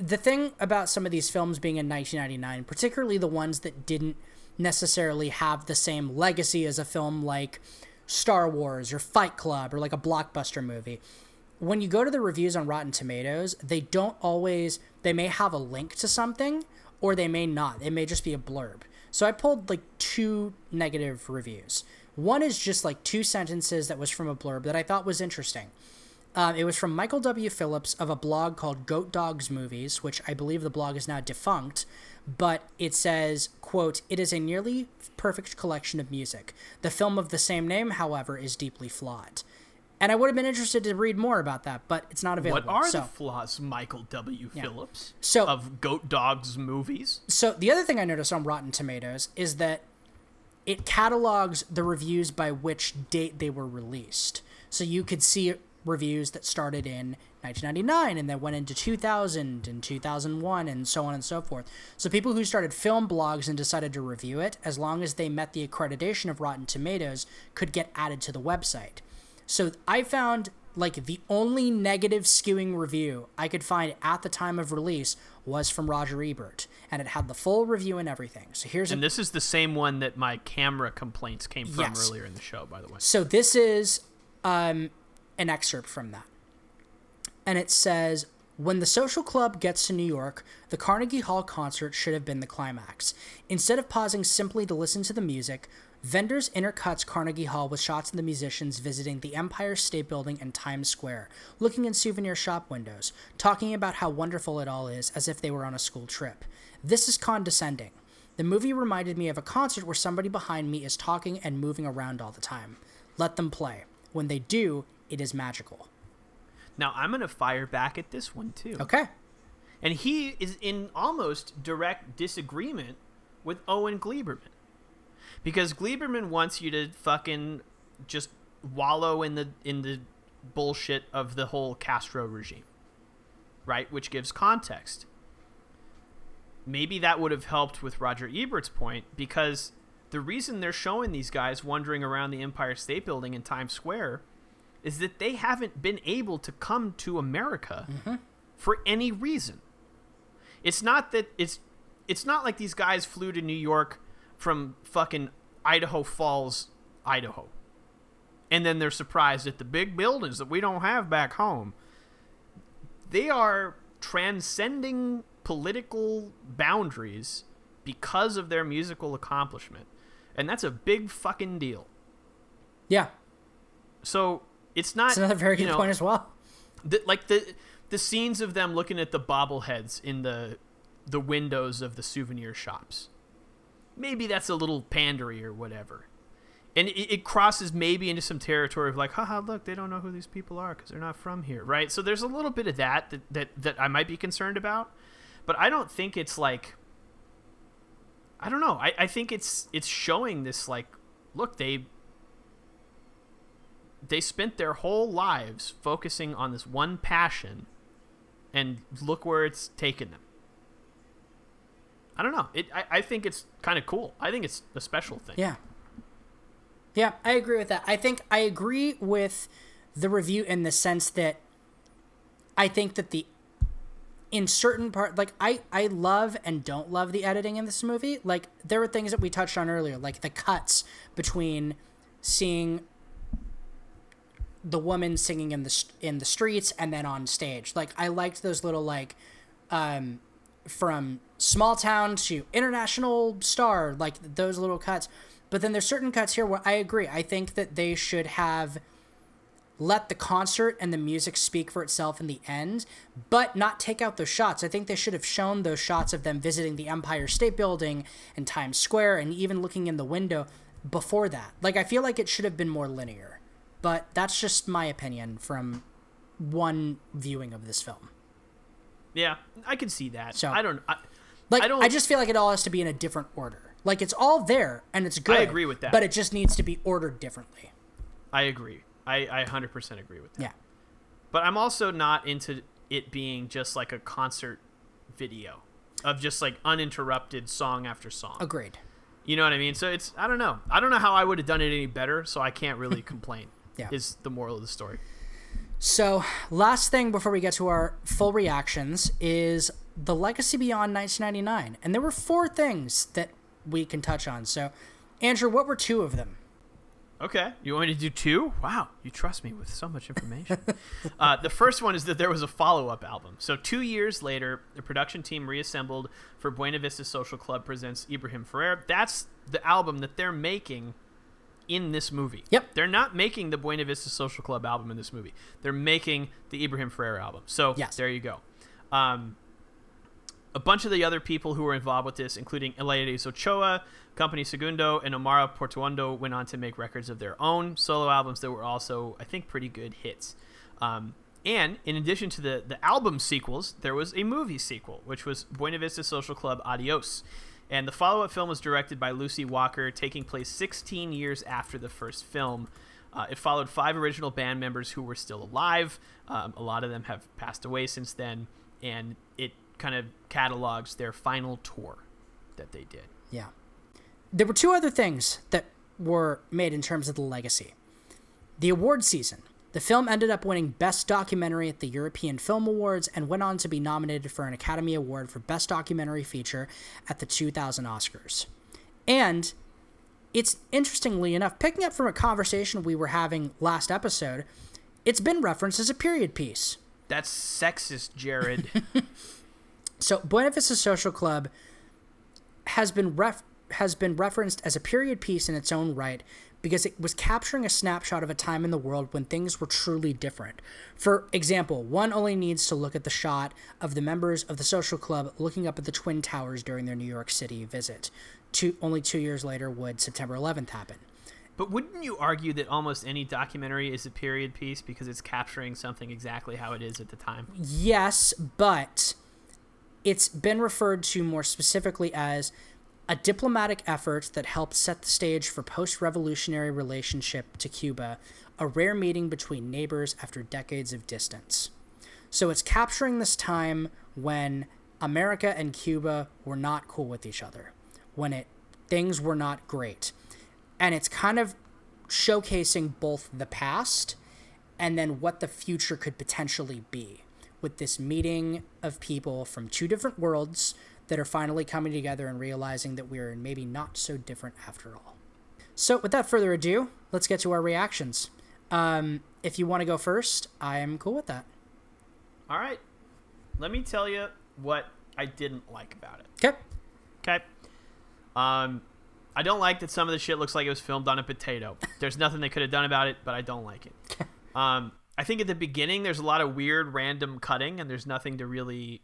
the thing about some of these films being in 1999, particularly the ones that didn't necessarily have the same legacy as a film like Star Wars or Fight Club or like a blockbuster movie. When you go to the reviews on Rotten Tomatoes, they don't always they may have a link to something or they may not. It may just be a blurb. So I pulled like two negative reviews. One is just like two sentences that was from a blurb that I thought was interesting. Um, it was from Michael W. Phillips of a blog called Goat Dogs Movies, which I believe the blog is now defunct. But it says, "quote It is a nearly perfect collection of music. The film of the same name, however, is deeply flawed." And I would have been interested to read more about that, but it's not available. what are so, the flaws michael w phillips So- of goat dogs movies so the other thing I noticed on Rotten Tomatoes is that it catalogs the reviews by which date they were released. So you could see reviews that started in 1999 and then went into 2000 and 2001 and so on and so forth. So people who started film blogs and decided to review it, as long as they met the accreditation of Rotten Tomatoes, could get added to the website. So I found like the only negative skewing review I could find at the time of release was from Roger Ebert, and it had the full review and everything. So here's and a, this is the same one that my camera complaints came from Yes. earlier in the show by the way so this is um, an excerpt from that, and it says. When the social club gets to New York, the Carnegie Hall concert should have been the climax. Instead of pausing simply to listen to the music, Wenders intercuts Carnegie Hall with shots of the musicians visiting the Empire State Building and Times Square, looking in souvenir shop windows, talking about how wonderful it all is as if they were on a school trip. This is condescending. The movie reminded me of a concert where somebody behind me is talking and moving around all the time. Let them play. When they do, it is magical. now i'm gonna fire back at this one too Okay. and he is in almost direct disagreement with Owen Gleiberman because Gleiberman wants you to fucking just wallow in the in the bullshit of the whole Castro regime, right? Which gives context. Maybe that would have helped with Roger Ebert's point because the reason they're showing these guys wandering around the Empire State Building in Times Square is that they haven't been able to come to America mm-hmm. for any reason. It's not that it's it's not like these guys flew to New York from fucking Idaho Falls, Idaho. And then they're surprised at the big buildings that we don't have back home. They are transcending political boundaries because of their musical accomplishment. And that's a big fucking deal. Yeah. So it's not That's another very good know, point as well. the, like the the scenes of them looking at the bobbleheads in the the windows of the souvenir shops. Maybe that's a little pandery or whatever. And it, it crosses maybe into some territory of like, haha, look, they don't know who these people are because they're not from here, right? So there's a little bit of that, that that that I might be concerned about, but I don't think it's like. I don't know. I, I think it's it's showing this like, look, they they spent their whole lives focusing on this one passion and look where it's taken them i don't know it, I, I think it's kind of cool i think it's a special thing Yeah. Yeah, I agree with that. I think I agree with the review in the sense that I think that the in certain part like I I love and don't love the editing in this movie. Like there were things that we touched on earlier, like the cuts between seeing the woman singing in the in the streets and then on stage. Like I liked those little like um from small town to international star, like those little cuts. But then there's certain cuts here where I agree. I think that they should have let the concert and the music speak for itself in the end, but not take out those shots. I think they should have shown those shots of them visiting the Empire State Building and Times Square and even looking in the window before that. Like, I feel like it should have been more linear. But that's just my opinion from one viewing of this film. Yeah, I can see that. So I don't. I, like I don't. I just feel like it all has to be in a different order. Like it's all there and it's good. I agree with that. But it just needs to be ordered differently. I agree. I, I 100% agree with that. Yeah. But I'm also not into it being just like a concert video of just like uninterrupted song after song. Agreed. You know what I mean? So it's I don't know. I don't know how I would have done it any better, so I can't really [laughs] complain. Yeah. Is the moral of the story. So, last thing before we get to our full reactions is The Legacy Beyond 1999. And there were four things that we can touch on. So, Andrew, what were two of them? Okay. You want me to do two? Wow. You trust me with so much information. [laughs] uh, the first one is that there was a follow up album. So, two years later, the production team reassembled for Buena Vista Social Club Presents Ibrahim Ferrer. That's the album that they're making in this movie. Yep. They're not making the Buena Vista Social Club album in this movie. They're making the Ibrahim Ferrer album. So, yes. there you go. Um, a bunch of the other people who were involved with this, including Eliades Ochoa, Compay Segundo, and Omara Portuondo, went on to make records of their own solo albums that were also, I think, pretty good hits. Um, and in addition to the, the album sequels, there was a movie sequel, which was Buena Vista Social Club Adios. And the follow up film was directed by Lucy Walker, taking place 16 years after the first film. Uh, it followed five original band members who were still alive. Um, a lot of them have passed away since then. And it kind of catalogs their final tour that they did. Yeah. There were two other things that were made in terms of the legacy. The award season. The film ended up winning Best Documentary at the European Film Awards and went on to be nominated for an Academy Award for Best Documentary Feature at the 2000 Oscars. And it's interestingly enough, picking up from a conversation we were having last episode, it's been referenced as a period piece. That's sexist, Jared. [laughs] So Buena Vista Social Club has been ref- has been referenced as a period piece in its own right because it was capturing a snapshot of a time in the world when things were truly different. For example, one only needs to look at the shot of the members of the social club looking up at the Twin Towers during their New York City visit. Two, only two years later would September 11th happen. But wouldn't you argue that almost any documentary is a period piece because it's capturing something exactly how it is at the time? Yes, but it's been referred to more specifically as a diplomatic effort that helped set the stage for post-revolutionary relationship to Cuba, a rare meeting between neighbors after decades of distance. So it's capturing this time when America and Cuba were not cool with each other, when it things were not great. And it's kind of showcasing both the past and then what the future could potentially be with this meeting of people from two different worlds that are finally coming together and realizing that we're maybe not so different after all. So, without further ado, let's get to our reactions. Um, if you want to go first, I am cool with that. All right. Let me tell you what I didn't like about it. Okay. Okay. Um, I don't like that some of the shit looks like it was filmed on a potato. There's nothing they could have done about it, but I don't like it. [laughs] um, I think at the beginning there's a lot of weird random cutting, and there's nothing to really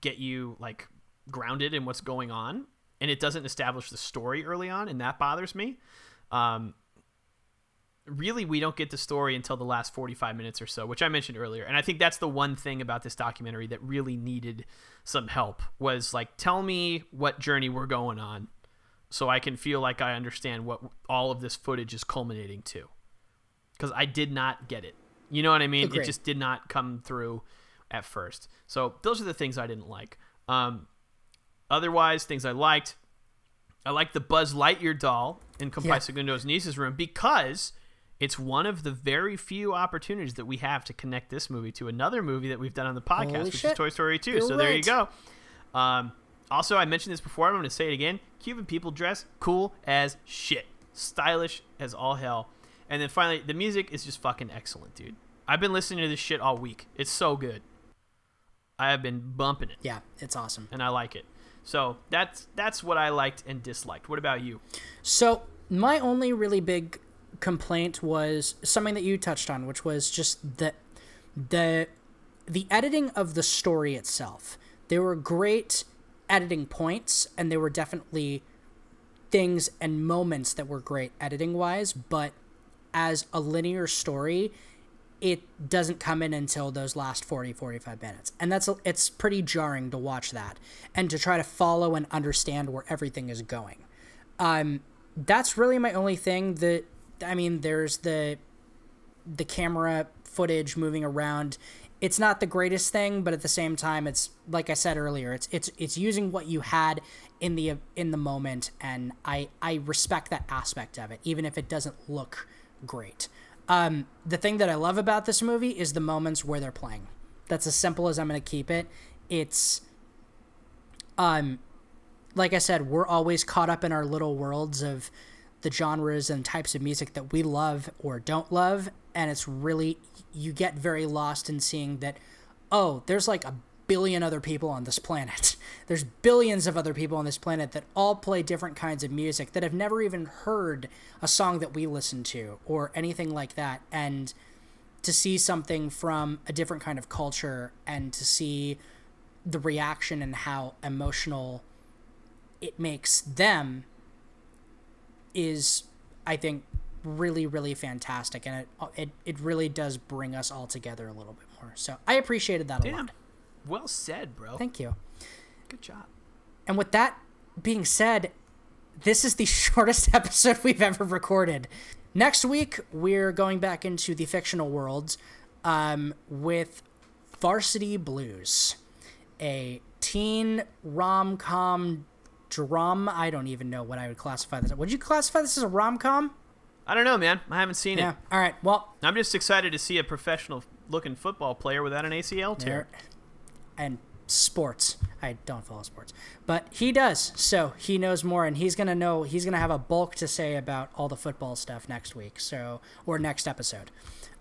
get you like grounded in what's going on, and it doesn't establish the story early on, and that bothers me. Um, really, we don't get the story until the last 45 minutes or so, which I mentioned earlier, and I think that's the one thing about this documentary that really needed some help was like, tell me what journey we're going on, so I can feel like I understand what all of this footage is culminating to, because I did not get it. You know what I mean? Agreed. It just did not come through at first. So those are the things I didn't like. Um, otherwise, things I liked. I like the Buzz Lightyear doll in Compay Yeah. Segundo's niece's room because it's one of the very few opportunities that we have to connect this movie to another movie that we've done on the podcast, Holy which shit. is Toy Story 2. You're so there you go. Um, also, I mentioned this before. I'm going to say it again. Cuban people dress cool as shit, stylish as all hell. And then finally, the music is just fucking excellent, dude. I've been listening to this shit all week. It's so good. I have been bumping it, Yeah, it's awesome. and I like it. So that's that's what I liked and disliked. What about you? So my only really big complaint was something that you touched on, which was just the the the editing of the story itself. There were great editing points, and there were definitely things and moments that were great editing wise, but as a linear story, it doesn't come in until those last 40 45 minutes. And that's it's pretty jarring to watch that and to try to follow and understand where everything is going. Um that's really my only thing that i mean there's the the camera footage moving around. It's not the greatest thing but at the same time it's like i said earlier it's it's it's using what you had in the in the moment. And i i respect that aspect of it even if it doesn't look great um the thing that i love about this movie is the moments where they're playing that's as simple as i'm going to keep it it's um like I said, we're always caught up in our little worlds of the genres and types of music that we love or don't love. And it's really, you get very lost in seeing that, oh, there's like a billion other people on this planet. [laughs] There's billions of other people on this planet that all play different kinds of music that have never even heard a song that we listen to or anything like that. And to see something from a different kind of culture and to see the reaction and how emotional it makes them is I think really really fantastic and it it, it really does bring us all together a little bit more. So I appreciated that a Damn. lot. Well said, bro. Thank you. Good job. And with that being said, this is the [laughs] shortest episode we've ever recorded. Next week, we're going back into the fictional world um, with Varsity Blues, a teen rom com drum. I don't even know what I would classify this. As would you classify this as a rom com? I don't know, man. I haven't seen Yeah. it. All right. Well, I'm just excited to see a professional looking football player without an ACL tear. there and sports. I don't follow sports, but he does. So he knows more, and he's gonna know. He's gonna have a bulk to say about all the football stuff next week. So or next episode.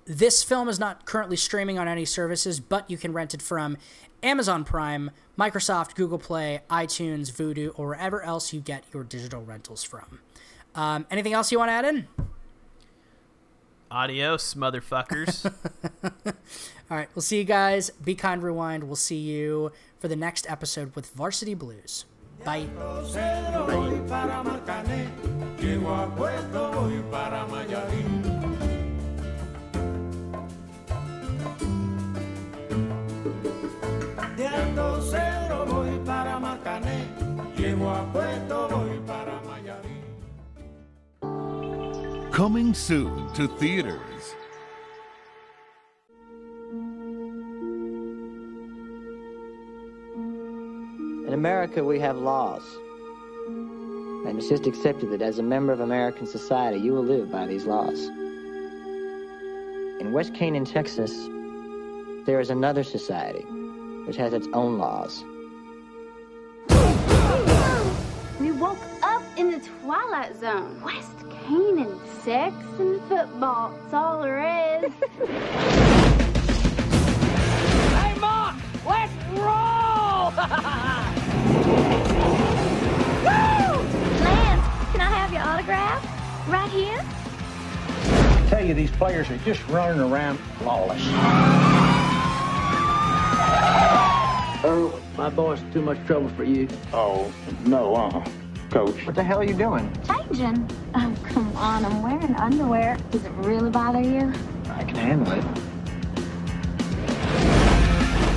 This film is not currently streaming on any services, but you can rent it from Amazon Prime, Microsoft, Google Play, iTunes, Vudu, or wherever else you get your digital rentals from. Um, anything else you want to add in? Adios, motherfuckers. [laughs] All right, we'll see you guys. Be kind, rewind. We'll see you for the next episode with Varsity Blues. Bye. Mayarín. Coming soon to theaters. America, we have laws. And it's just accepted that as a member of American society, you will live by these laws. In West Canaan, Texas, there is another society which has its own laws. We woke up in the Twilight Zone. West Canaan, sex and football. That's all there is. [laughs] Hey, Mark, let's roll! [laughs] Lance, can I have your autograph? Right here? I tell you, these players are just running around flawless. Earl, my boy's too much trouble for you. Oh, no, uh, coach. What the hell are you doing? Changing. Oh, come on, I'm wearing underwear. Does it really bother you? I can handle it.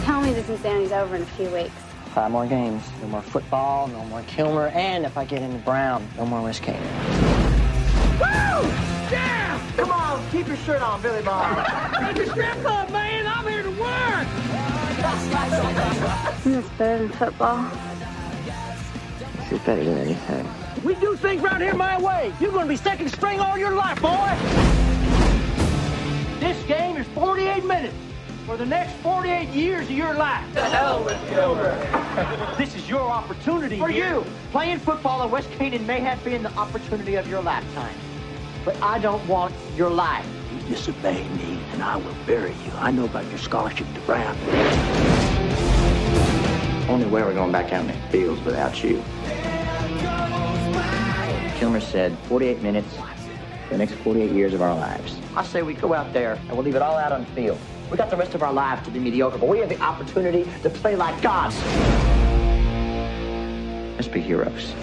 Tell me this insanity's over in a few weeks. Five more games. No more football, no more Kilmer, and if I get into Brown, no more West Canaan. Woo! Yeah! Come on, keep your shirt on, Billy Bob. It's a strip club, man. I'm here to work. It's better than football. This is better than anything. We do things around here my way. You're gonna be second string all your life, boy. This game is 48 minutes for the next 48 years of your life. The hell with Gilbert. [laughs] This is your opportunity For here. you, playing football at West Canaan may have been the opportunity of your lifetime. But I don't want your life. You disobey me, and I will bury you. I know about your scholarship to Brown. Only way we're going back out in the fields without you. Kilmer said 48 minutes the next 48 years of our lives. I say we go out there and we'll leave it all out on the field. We got the rest of our lives to be mediocre, but we have the opportunity to play like gods. Let's be heroes.